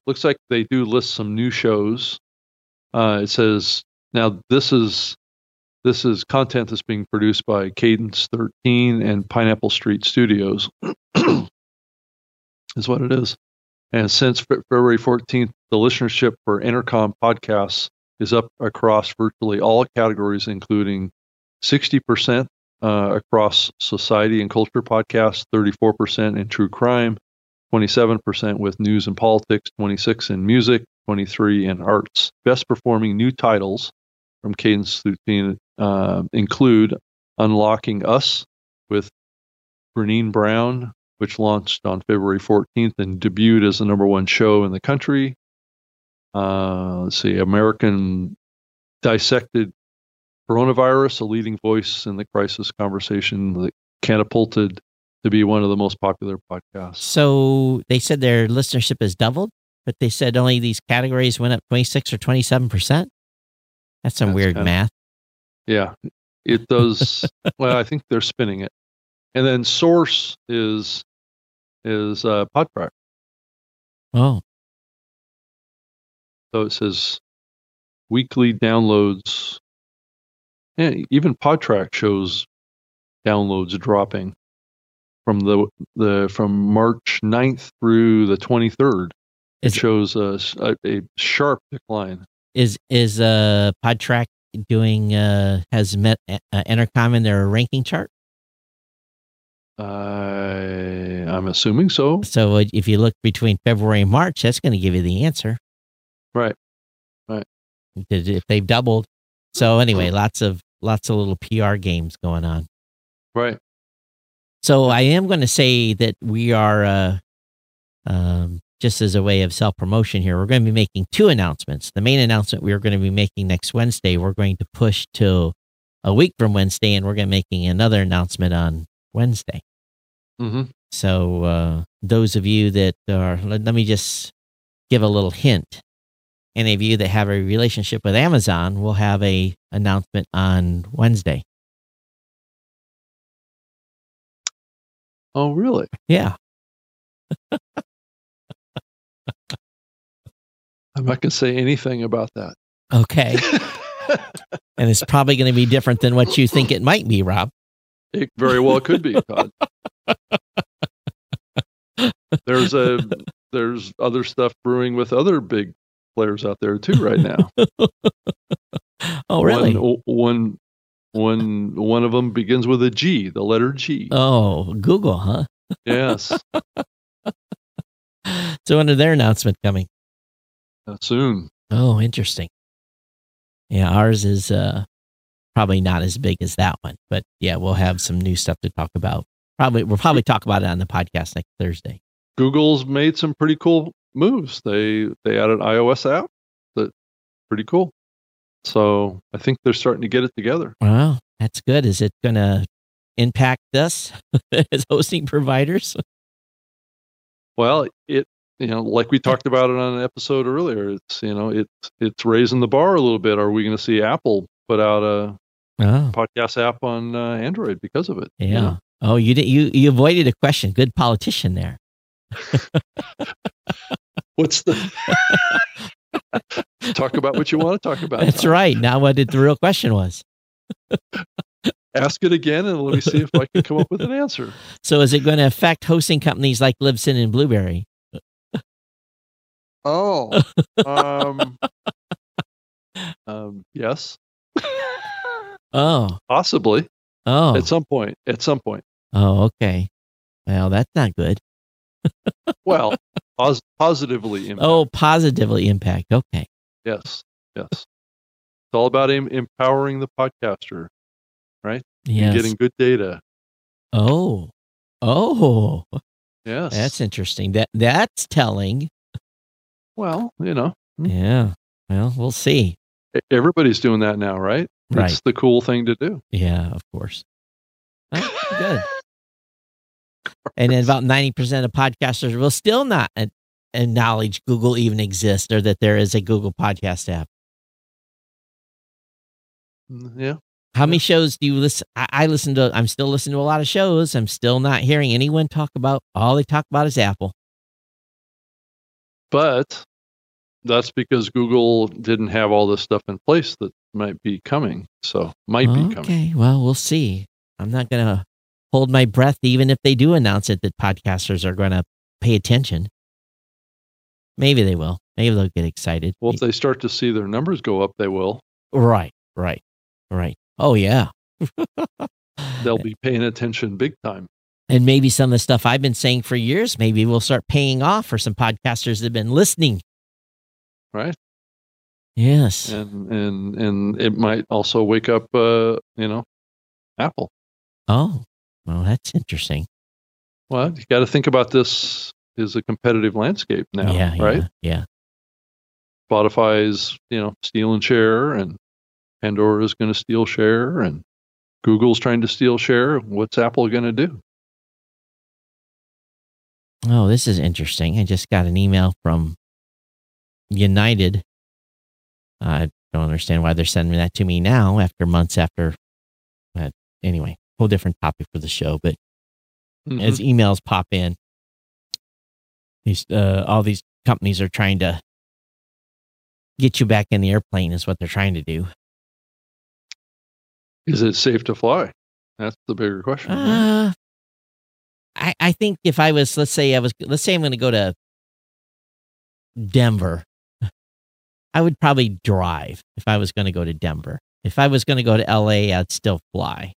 B: looks like they do list some new shows. Uh, it says now this is this is content that's being produced by Cadence 13 and Pineapple Street Studios. (clears throat) is what it is. And since February 14th, the listenership for Entercom podcasts is up across virtually all categories, including 60% uh, across society and culture podcasts, 34% in true crime, 27% with news and politics, 26 in music, 23 in arts. Best performing new titles from Cadence 13 uh, include Unlocking Us with Brené Brown, which launched on February 14th and debuted as the number one show in the country. Uh, let's see, American Dissected Coronavirus, a leading voice in the crisis conversation that catapulted to be one of the most popular podcasts.
A: So they said their listenership has doubled, but they said only these categories went up twenty six or twenty seven percent. That's some
B: That's
A: weird
B: kinda-
A: math.
B: Yeah, it does. (laughs) well, I think they're spinning it, and then source is is uh, Podtrac.
A: Oh,
B: So it says weekly downloads. And even Podtrac shows downloads dropping from the the from March 9th through the 23rd. It shows a a sharp decline.
A: Is is uh Podtrac doing uh has met uh, Entercom in their ranking chart?
B: I I'm assuming so.
A: So uh, if you look between February and March, that's going to give you the answer.
B: Right.
A: Did- If they've doubled. So anyway, lots of lots of little PR games going on.
B: Right.
A: So I am going to say that we are, uh, um, just as a way of self promotion here, we're going to be making two announcements. The main announcement we are going to be making next Wednesday, we're going to push till a week from Wednesday, and we're going to be making another announcement on Wednesday.
B: hmm
A: So uh, those of you that are, let, let me just give a little hint. Any of you that have a relationship with Amazon will have a announcement on Wednesday.
B: Oh, really?
A: Yeah. (laughs)
B: I'm not going to say anything about that.
A: Okay. (laughs) and it's probably going to be different than what you think it might be, Rob.
B: It very well could be, Todd. there's a there's other stuff brewing with other big players out there too right now. (laughs)
A: Oh, really?
B: One, one, one, one of them begins with a G, the letter G.
A: Oh, Google, huh?
B: yes, (laughs)
A: So when their announcement coming?
B: Soon.
A: Oh, interesting. Yeah, ours is uh probably not as big as that one, but yeah, we'll have some new stuff to talk about. Probably we'll probably talk about it on the podcast next Thursday.
B: Google's made some pretty cool moves. They they added iOS app that pretty cool. So I think they're starting to get it together.
A: Wow, that's good. Is it going to impact us (laughs) as hosting providers?
B: Well, it you know, like we talked about it on an episode earlier, it's you know, it's it's raising the bar a little bit. Are we going to see Apple put out a
A: Oh,
B: podcast app on uh, Android because of it?
A: yeah.
B: You know?
A: Oh, you did you you avoided a question. Good politician there. (laughs)
B: What's the (laughs) talk about what you want to talk about.
A: That's right. Now, what did the real question was?
B: Ask it again, and let me see if I can come up with an answer. (laughs)
A: So, is it going to affect hosting companies like Libsyn and Blubrry?
B: Oh, um, (laughs) um, yes, (laughs)
A: Oh,
B: possibly
A: oh,
B: at some point. At some point.
A: oh, okay. Well, that's not good. (laughs)
B: Well, pos- positively. Impact.
A: Oh, positively impact. Okay.
B: yes, yes. It's all about em- empowering the podcaster right?
A: Yes.
B: getting good data.
A: oh, oh,
B: Yes.
A: that's interesting. That that's telling.
B: Well, you know,
A: Yeah. Well, we'll see.
B: everybody's doing that now, right?
A: Right.
B: It's the cool thing to do.
A: Yeah, of course. Oh, good. (laughs) And then about 90% of podcasters will still not acknowledge Google even exists or that there is a Google podcast app.
B: Mm, Yeah.
A: How many shows do you listen? I, I listen to, I'm still listening to a lot of shows. I'm still not hearing anyone talk about, all they talk about is Apple.
B: But that's because Google didn't have all this stuff in place that might be coming. So might be coming.
A: Okay. Well, we'll see. I'm not going to hold my breath, even if they do announce it, that podcasters are going to pay attention. Maybe they will. Maybe they'll get excited.
B: Well, if they start to see their numbers go up, they will.
A: Right, right, right. Oh, yeah. (laughs)
B: They'll be paying attention big time.
A: and maybe some of the stuff I've been saying for years, maybe will start paying off for some podcasters that have been listening.
B: Right.
A: Yes.
B: And and and it might also wake up uh, you know, Apple.
A: Oh, well, that's interesting.
B: Well, you got to think about this is a competitive landscape now,
A: yeah,
B: right?
A: Yeah.
B: Spotify's, you know, stealing share and Pandora is going to steal share and Google's trying to steal share. What's Apple going to do?
A: Oh, this is interesting. I just got an email from United. I don't understand why they're sending that to me now after months after. But anyway, whole different topic for the show. But
B: Mhm.
A: as emails pop in, these uh, all these companies are trying to get you back in the airplane. Is what they're trying to do.
B: Is it safe to fly? That's the bigger question.
A: Uh, I I think if I was, let's say I was, let's say I'm going to go to Denver, I would probably drive if I was going to go to Denver. If I was going to go to LA, I'd still fly.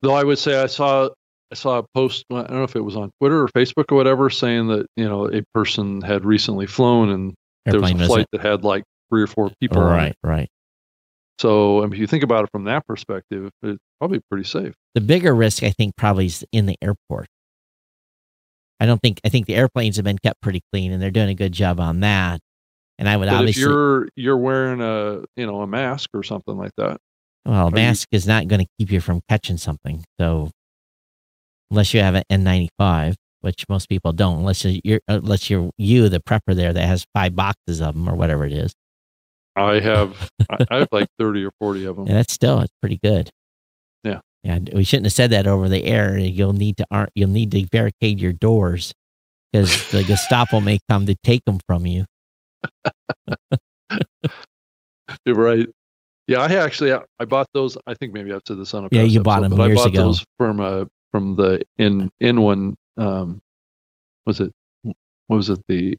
B: Though I would say I saw I saw a post. I don't know if it was on Twitter or Facebook or whatever, saying that you know a person had recently flown and there was
A: Airplane
B: a flight that had like three or four people. on it.
A: Right, right.
B: So I mean, if you think about it from that perspective, it's probably pretty safe.
A: The bigger risk, I think, probably is in the airport. I don't think I think the airplanes have been kept pretty clean, and they're doing a good job on that. And I would
B: But if you're you're wearing a you know a mask or something like that,
A: well, a
B: you-
A: mask is not going to keep you from catching something. So, unless you have an N95, which most people don't, unless you're- you're unless you're you the prepper there that has five boxes of them or whatever it is,
B: I have I, (laughs) have like thirty or forty of them.
A: and that's still it's pretty good.
B: Yeah.
A: yeah. We shouldn't have said that over the air. You'll need to you'll need to barricade your doors because the Gestapo may come to take them from you.
B: You're right. Yeah, I actually I bought those. I think maybe I've said this on a
A: Yeah, you bought
B: episode,
A: them
B: but
A: years
B: I bought
A: ago.
B: those from uh from the in in one um was it what was it the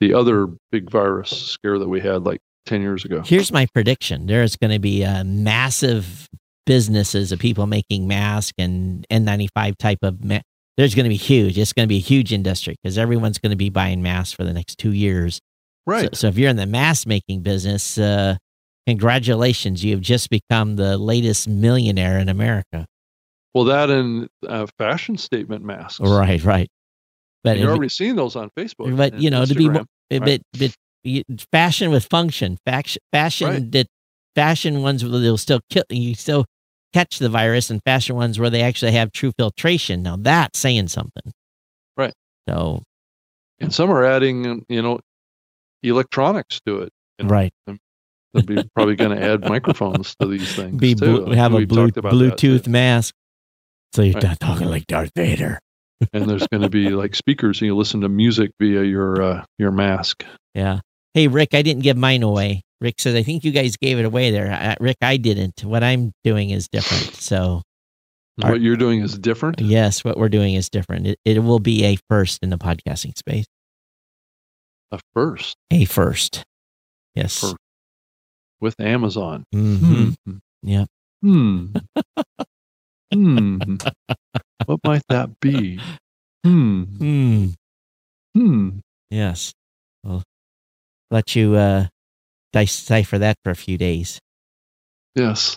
B: the other big virus scare that we had like ten years ago.
A: Here's my prediction: there's going to be a massive businesses of people making masks and N95 type of. Ma- there's going to be huge. It's going to be a huge industry because everyone's going to be buying masks for the next two years.
B: Right.
A: So, so if you're in the mask making business, uh, congratulations, you have just become the latest millionaire in America.
B: well, that and uh, fashion statement masks.
A: Right, right. But
B: You're already seeing those on Facebook.
A: but you know to be
B: Instagram.
A: more, a bit, bit y- fashion with function, faction, fashion
B: Right.
A: that fashion ones where they'll still kill you, still catch the virus, and fashion ones where they actually have true filtration. Now that's saying something,
B: Right.
A: So
B: and some are adding you know electronics to it. You know,
A: right,
B: They'll be probably going to add (laughs) microphones to these things.
A: be have a blue,
B: about that.
A: Bluetooth mask, so you're
B: Right.
A: not talking like Darth Vader. (laughs)
B: and there's going to be like speakers, and you listen to music via your uh, your mask.
A: Yeah. Hey, Rick, I didn't give mine away. Rick says, I think you guys gave it away there. I, Rick, I didn't. What I'm doing is different. So, Our-
B: what you're doing is different.
A: yes, what we're doing is different. It, it will be a first in the podcasting space.
B: A first
A: A first. Yes.
B: First. with Amazon.
A: Mhm.
B: Hmm.
A: Yep.
B: Hmm. hmm. What might that be? Hmm.
A: Hmm.
B: Hmm.
A: Yes. Well, let you uh, decipher that for a few days.
B: Yes.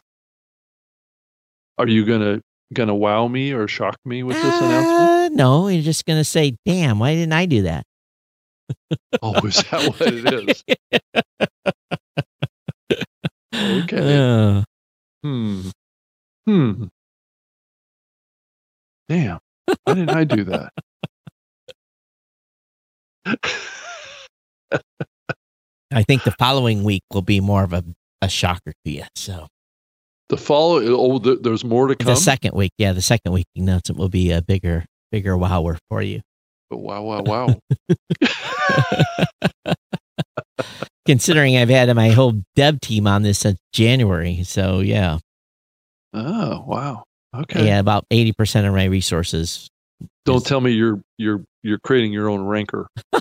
B: Are you gonna gonna wow me or shock me with this announcement?
A: Uh, no, you're just going to say, damn, why didn't I do that?
B: Oh, is that what it is? Okay.
A: Uh,
B: Hmm. Hmm. Damn. Why didn't I do that?
A: I think the following week will be more of a, a shocker to you. So
B: the follow. Oh, th- there's more to come.
A: the second week, yeah, the second week announcement will be a bigger, bigger wower for you.
B: Wow! Wow! Wow! (laughs)
A: Considering I've had my whole dev team on this since January. So yeah,
B: oh, wow. Okay.
A: yeah, about 80% of my resources.
B: Don't
A: is-
B: tell me you're you're you're creating your own ranker. (laughs)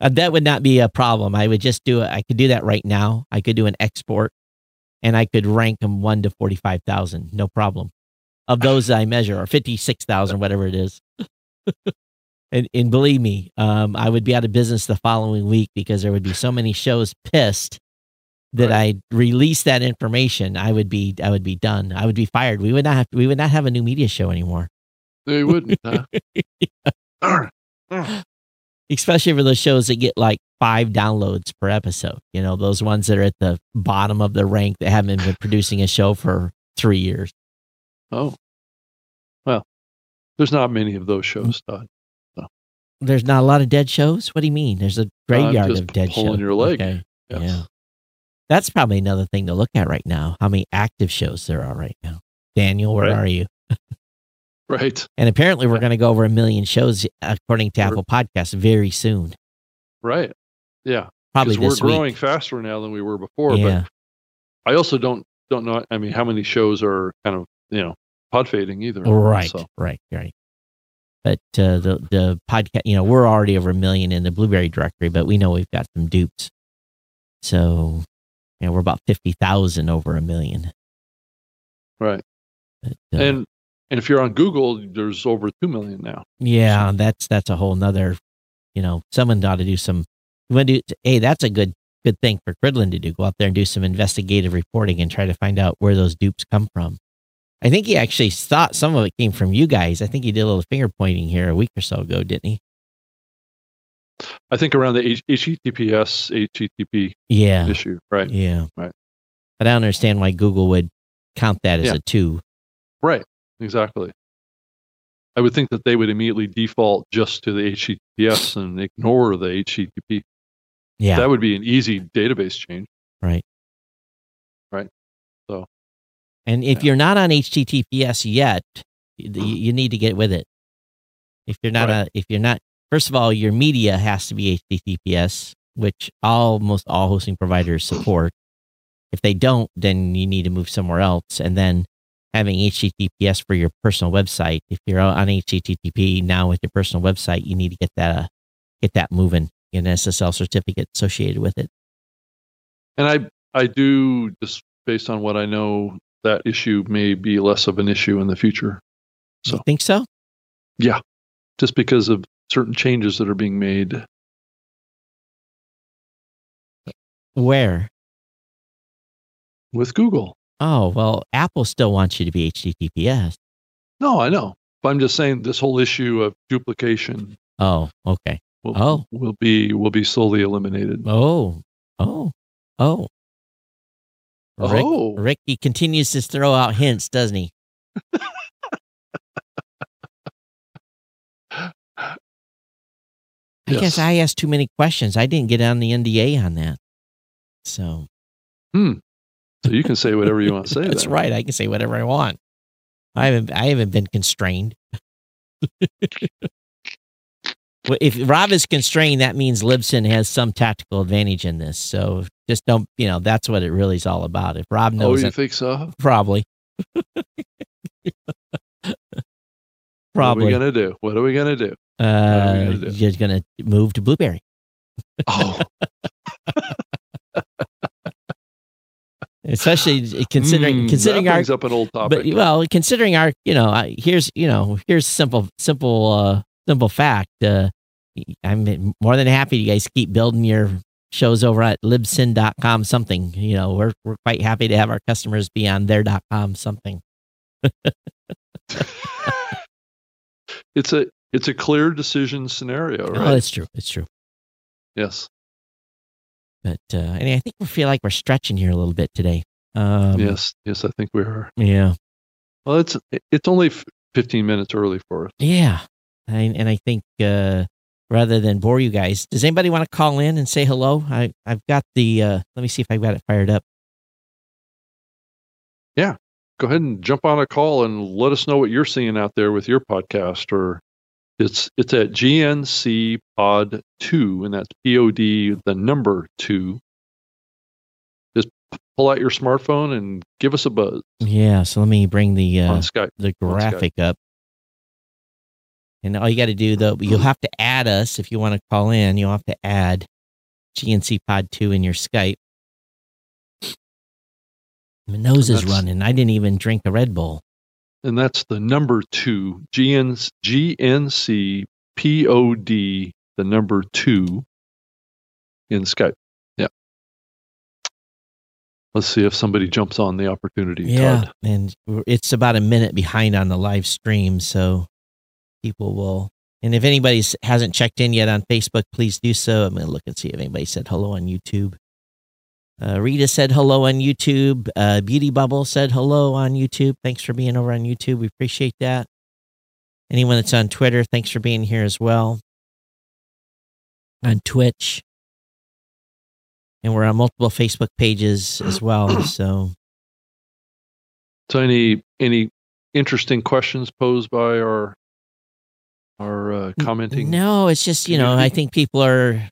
A: Uh, that would not be a problem. I would just do it. I could do that right now. I could do an export and I could rank them one to 45,000. No problem. Of those I measure, or 56,000, whatever it is. and, and believe me, um, I would be out of business the following week because there would be so many shows pissed that
B: Right.
A: I release that information. I would be, I would be done. I would be fired. We would not have, we would not have a new media show anymore.
B: They wouldn't. Huh? (laughs)
A: Especially for those shows that get like five downloads per episode. You know, those ones that are at the bottom of the rank that haven't been producing a show for three years.
B: Oh. Well, there's not many of those shows, mm. Todd.
A: There's not a lot of dead shows. What do you mean? There's a graveyard of dead
B: pulling
A: shows.
B: your leg.
A: Okay.
B: Yes.
A: Yeah. That's probably another thing to look at right now. How many active shows there are right now? Daniel, where
B: Right.
A: are you? (laughs)
B: Right.
A: And apparently, we're going to go over a million shows according to
B: We're-
A: Apple Podcasts very soon.
B: Right. Yeah.
A: Probably
B: we're growing
A: week.
B: faster now than we were before.
A: Yeah.
B: But I also don't don't know. I mean, how many shows are kind of you know pod fading either?
A: Right,
B: So,
A: right, right. But uh, the the podcast, you know, we're already over a million in the Blubrry directory, but we know we've got some dupes. So, you know, we're about fifty thousand over a million.
B: right.
A: But, uh,
B: And and if you're on Google, there's over two million now.
A: yeah, that's that's a whole nother. You know, someone ought to do some. You do? Hey, that's a good good thing for Cridland to do. Go out there and do some investigative reporting and try to find out where those dupes come from. I think he actually thought some of it came from you guys. I think he did a little finger pointing here a week or so ago, didn't he?
B: I think around the H- HTTPS HTTP
A: Yeah.
B: issue, right?
A: Yeah.
B: Right.
A: But I don't understand why Google would count that as
B: Yeah.
A: a two.
B: Right. Exactly. I would think that they would immediately default just to the HTTPS and ignore the HTTP.
A: Yeah.
B: That would be an easy database change.
A: right.
B: Right. So-
A: and if
B: Yeah.
A: you're not on HTTPS yet, you, you need to get with it. If you're not
B: Right.
A: a, if you're not, first of all, your media has to be HTTPS, which almost all hosting providers support. If they don't, then you need to move somewhere else. And then having HTTPS for your personal website. If you're on HTTP now with your personal website, you need to get that uh, get that moving. Get an SSL certificate associated with it.
B: And I I do just based on what I know, that issue may be less of an issue in the future.
A: You
B: So
A: think so? Yeah.
B: Just because of certain changes that are being made.
A: Where?
B: with Google.
A: Oh, well, Apple still wants you to be HTTPS.
B: No, I know. But I'm just saying this whole issue of duplication
A: Oh, okay.
B: will,
A: Oh.
B: will be will be slowly eliminated.
A: Oh, oh, oh. Rick,
B: Oh.
A: Rick, he continues to throw out hints, doesn't he? I guess I asked too many questions. I didn't get on the NDA on that. So hmm.
B: So you can say whatever you want to say. (laughs)
A: that's
B: then.
A: right. I can say whatever I want. I haven't I haven't been constrained. (laughs) Well, if Rob is constrained, that means Libsyn has some tactical advantage in this. So just don't, you know, that's what it really is all about. If Rob knows,
B: Oh,
A: knows
B: you
A: it,
B: think so?
A: probably. probably. (laughs)
B: What are we gonna do? What are we gonna do?
A: uh,
B: gonna do?
A: you're just going to move to Blubrry.
B: Oh, (laughs)
A: Especially considering
B: mm,
A: considering
B: that
A: our
B: brings up an old
A: but
B: topic.
A: well considering our you know I, here's you know here's simple simple uh simple fact uh i'm more than happy you guys keep building your shows over at libsyn.com something you know we're we're quite happy to have our customers be on their dot com something (laughs)
B: it's a it's a clear decision scenario,
A: oh
B: right?
A: that's true it's true
B: yes.
A: but uh and i think we feel like we're stretching here a little bit today um
B: yes. Yes. I think we are.
A: yeah
B: Well, it's it's only 15 minutes early for us.
A: yeah I, and i think uh rather than bore you guys does anybody want to call in and say hello i i've got the uh let me see if i've got it fired up Yeah.
B: Go ahead and jump on a call and let us know what you're seeing out there with your podcast. Or it's it's at GNC Pod Two, and that's P O D the number two. Just pull out your smartphone and give us a buzz
A: Yeah, so let me bring the uh, the graphic up. And all you got to do though, you'll have to add us if you want to call in. You'll have to add GNC Pod Two in your Skype. My nose is running. I didn't even drink a Red Bull.
B: and that's the number two GN, GNC POD the number two in Skype. Yeah. Let's see if somebody jumps on the opportunity.
A: Yeah,
B: Todd.
A: and it's about a minute behind on the live stream, so people will. And if anybody hasn't checked in yet on Facebook, please do so. I'm gonna look and see if anybody said hello on YouTube. Uh, Rita said hello on YouTube. Uh, Beauty Bubble said hello on YouTube. Thanks for being over on YouTube. We appreciate that. Anyone that's on Twitter, thanks for being here as well. On Twitch. And we're on multiple Facebook pages as well. (clears throat) So
B: So any any interesting questions posed by our our uh, commenting?
A: No, it's just, you know, I think people are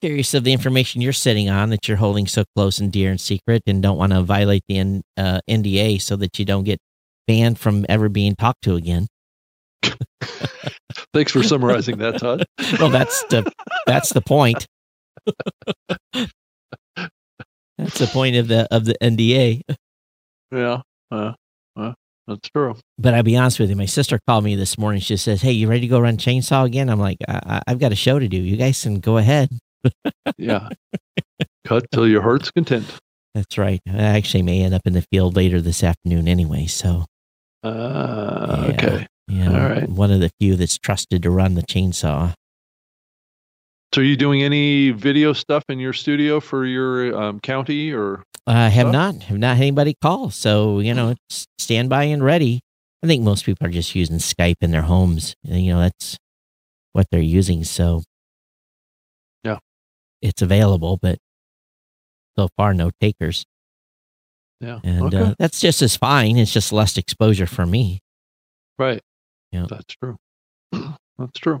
A: curious of the information you're sitting on that you're holding so close and dear and secret and don't want to violate the N, uh, NDA so that you don't get banned from ever being talked to again.
B: Thanks for summarizing that, Todd. (laughs)
A: Well, that's the that's the point. (laughs) that's the point of the of the NDA.
B: Yeah, uh, uh, that's true.
A: But I'll be honest with you, my sister called me this morning. She says, "Hey, you ready to go run chainsaw again?" I'm like, I- "I've got a show to do. You guys can go ahead."
B: Yeah, (laughs) cut till your heart's content.
A: That's right. I actually may end up in the field later this afternoon anyway. So,
B: Uh,
A: Yeah.
B: Okay.
A: know,
B: All right.
A: one of the few that's trusted to run the chainsaw.
B: So, are you doing any video stuff in your studio for your um, county or?
A: I have
B: Stuff?
A: not, have not had anybody call. So, you know, it's stand by and ready. I think most people are just using Skype in their homes. You know, that's what they're using. So,
B: Yeah.
A: it's available, but so far, no takers.
B: Yeah.
A: And
B: okay.
A: uh, that's just as fine. It's just less exposure for me.
B: right.
A: Yeah.
B: That's true. (clears throat) That's true.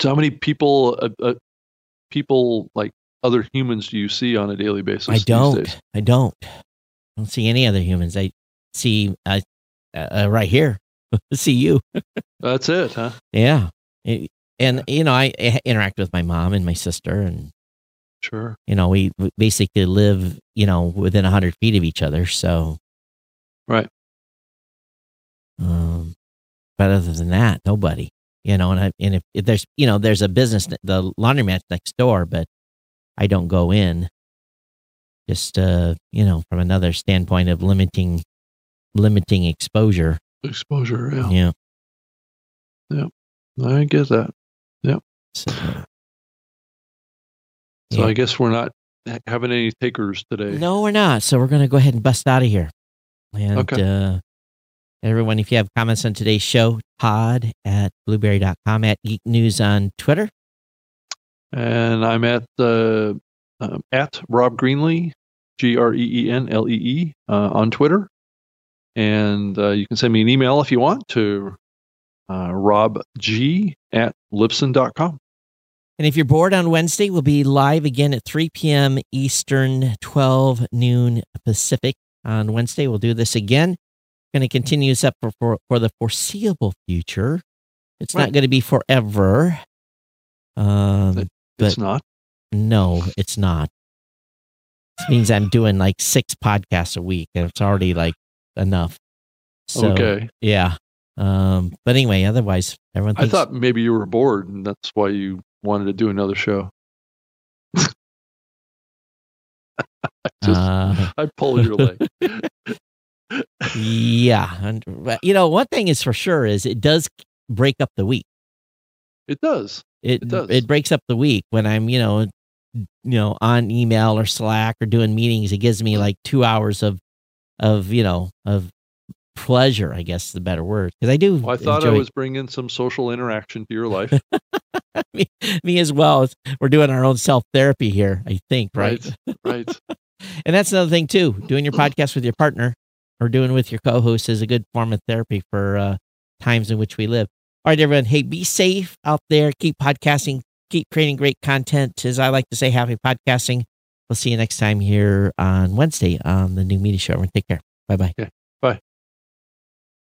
B: So, how many people, uh, uh, people like other humans, do you see on a daily basis?
A: I don't. I don't. I don't see any other humans. I see uh, uh, right here. (laughs) see you.
B: That's it, huh?
A: Yeah. It- and you know, I, I interact with my mom and my sister, and
B: Sure.
A: you know, we we basically live, you know, within a hundred feet of each other. So,
B: Right.
A: um, but other than that, nobody. You know, and I and if, if there's you know there's a business the laundromat next door, but I don't go in. Just uh, you know, from another standpoint of limiting limiting exposure.
B: Exposure. Yeah.
A: Yeah.
B: I get that.
A: So,
B: So,
A: yeah.
B: I guess we're not having any takers today.
A: No, we're not. So we're going to go ahead and bust out of here. And
B: Okay.
A: uh, everyone, if you have comments on today's show, Todd at blubrry.com, at Geek News on Twitter.
B: And I'm at uh, um, at Rob Greenlee, G R E E N L E E, uh, on Twitter. And uh, you can send me an email if you want to uh, Rob G at Libsyn.com.
A: And if you're bored on Wednesday, we'll be live again at 3 p.m. Eastern, 12 noon Pacific on Wednesday. We'll do this again. Going to continue this up for, for, for the foreseeable future. It's
B: Right.
A: not going to be forever. Um,
B: It-
A: but
B: it's not.
A: no, it's not. This means I'm doing like six podcasts a week, and it's already like enough. So,
B: okay.
A: yeah. Um, but anyway, otherwise, everyone
B: I thought maybe you were bored and that's why you wanted to do another show. (laughs) I just,
A: uh,
B: I pull your leg. (laughs)
A: Yeah, and you know, one thing is for sure is it does break up the week.
B: It does.
A: It
B: It does.
A: it breaks up the week when I'm you know you know on email or Slack or doing meetings. It gives me mm-hmm. like two hours of of you know of pleasure. I guess is the better word because I do.
B: Well, I thought I was bringing some social interaction to your life. (laughs)
A: me, me as well. We're doing our own self therapy here. I think right?
B: right. Right. (laughs)
A: and that's another thing too. Doing your (clears throat) podcast with your partner or doing with your co-host is a good form of therapy for uh, times in which we live. All right, everyone. Hey, be safe out there. Keep podcasting. Keep creating great content. As I like to say, happy podcasting. We'll see you next time here on Wednesday on the New Media Show. Everyone, take care. Bye bye.
B: Bye.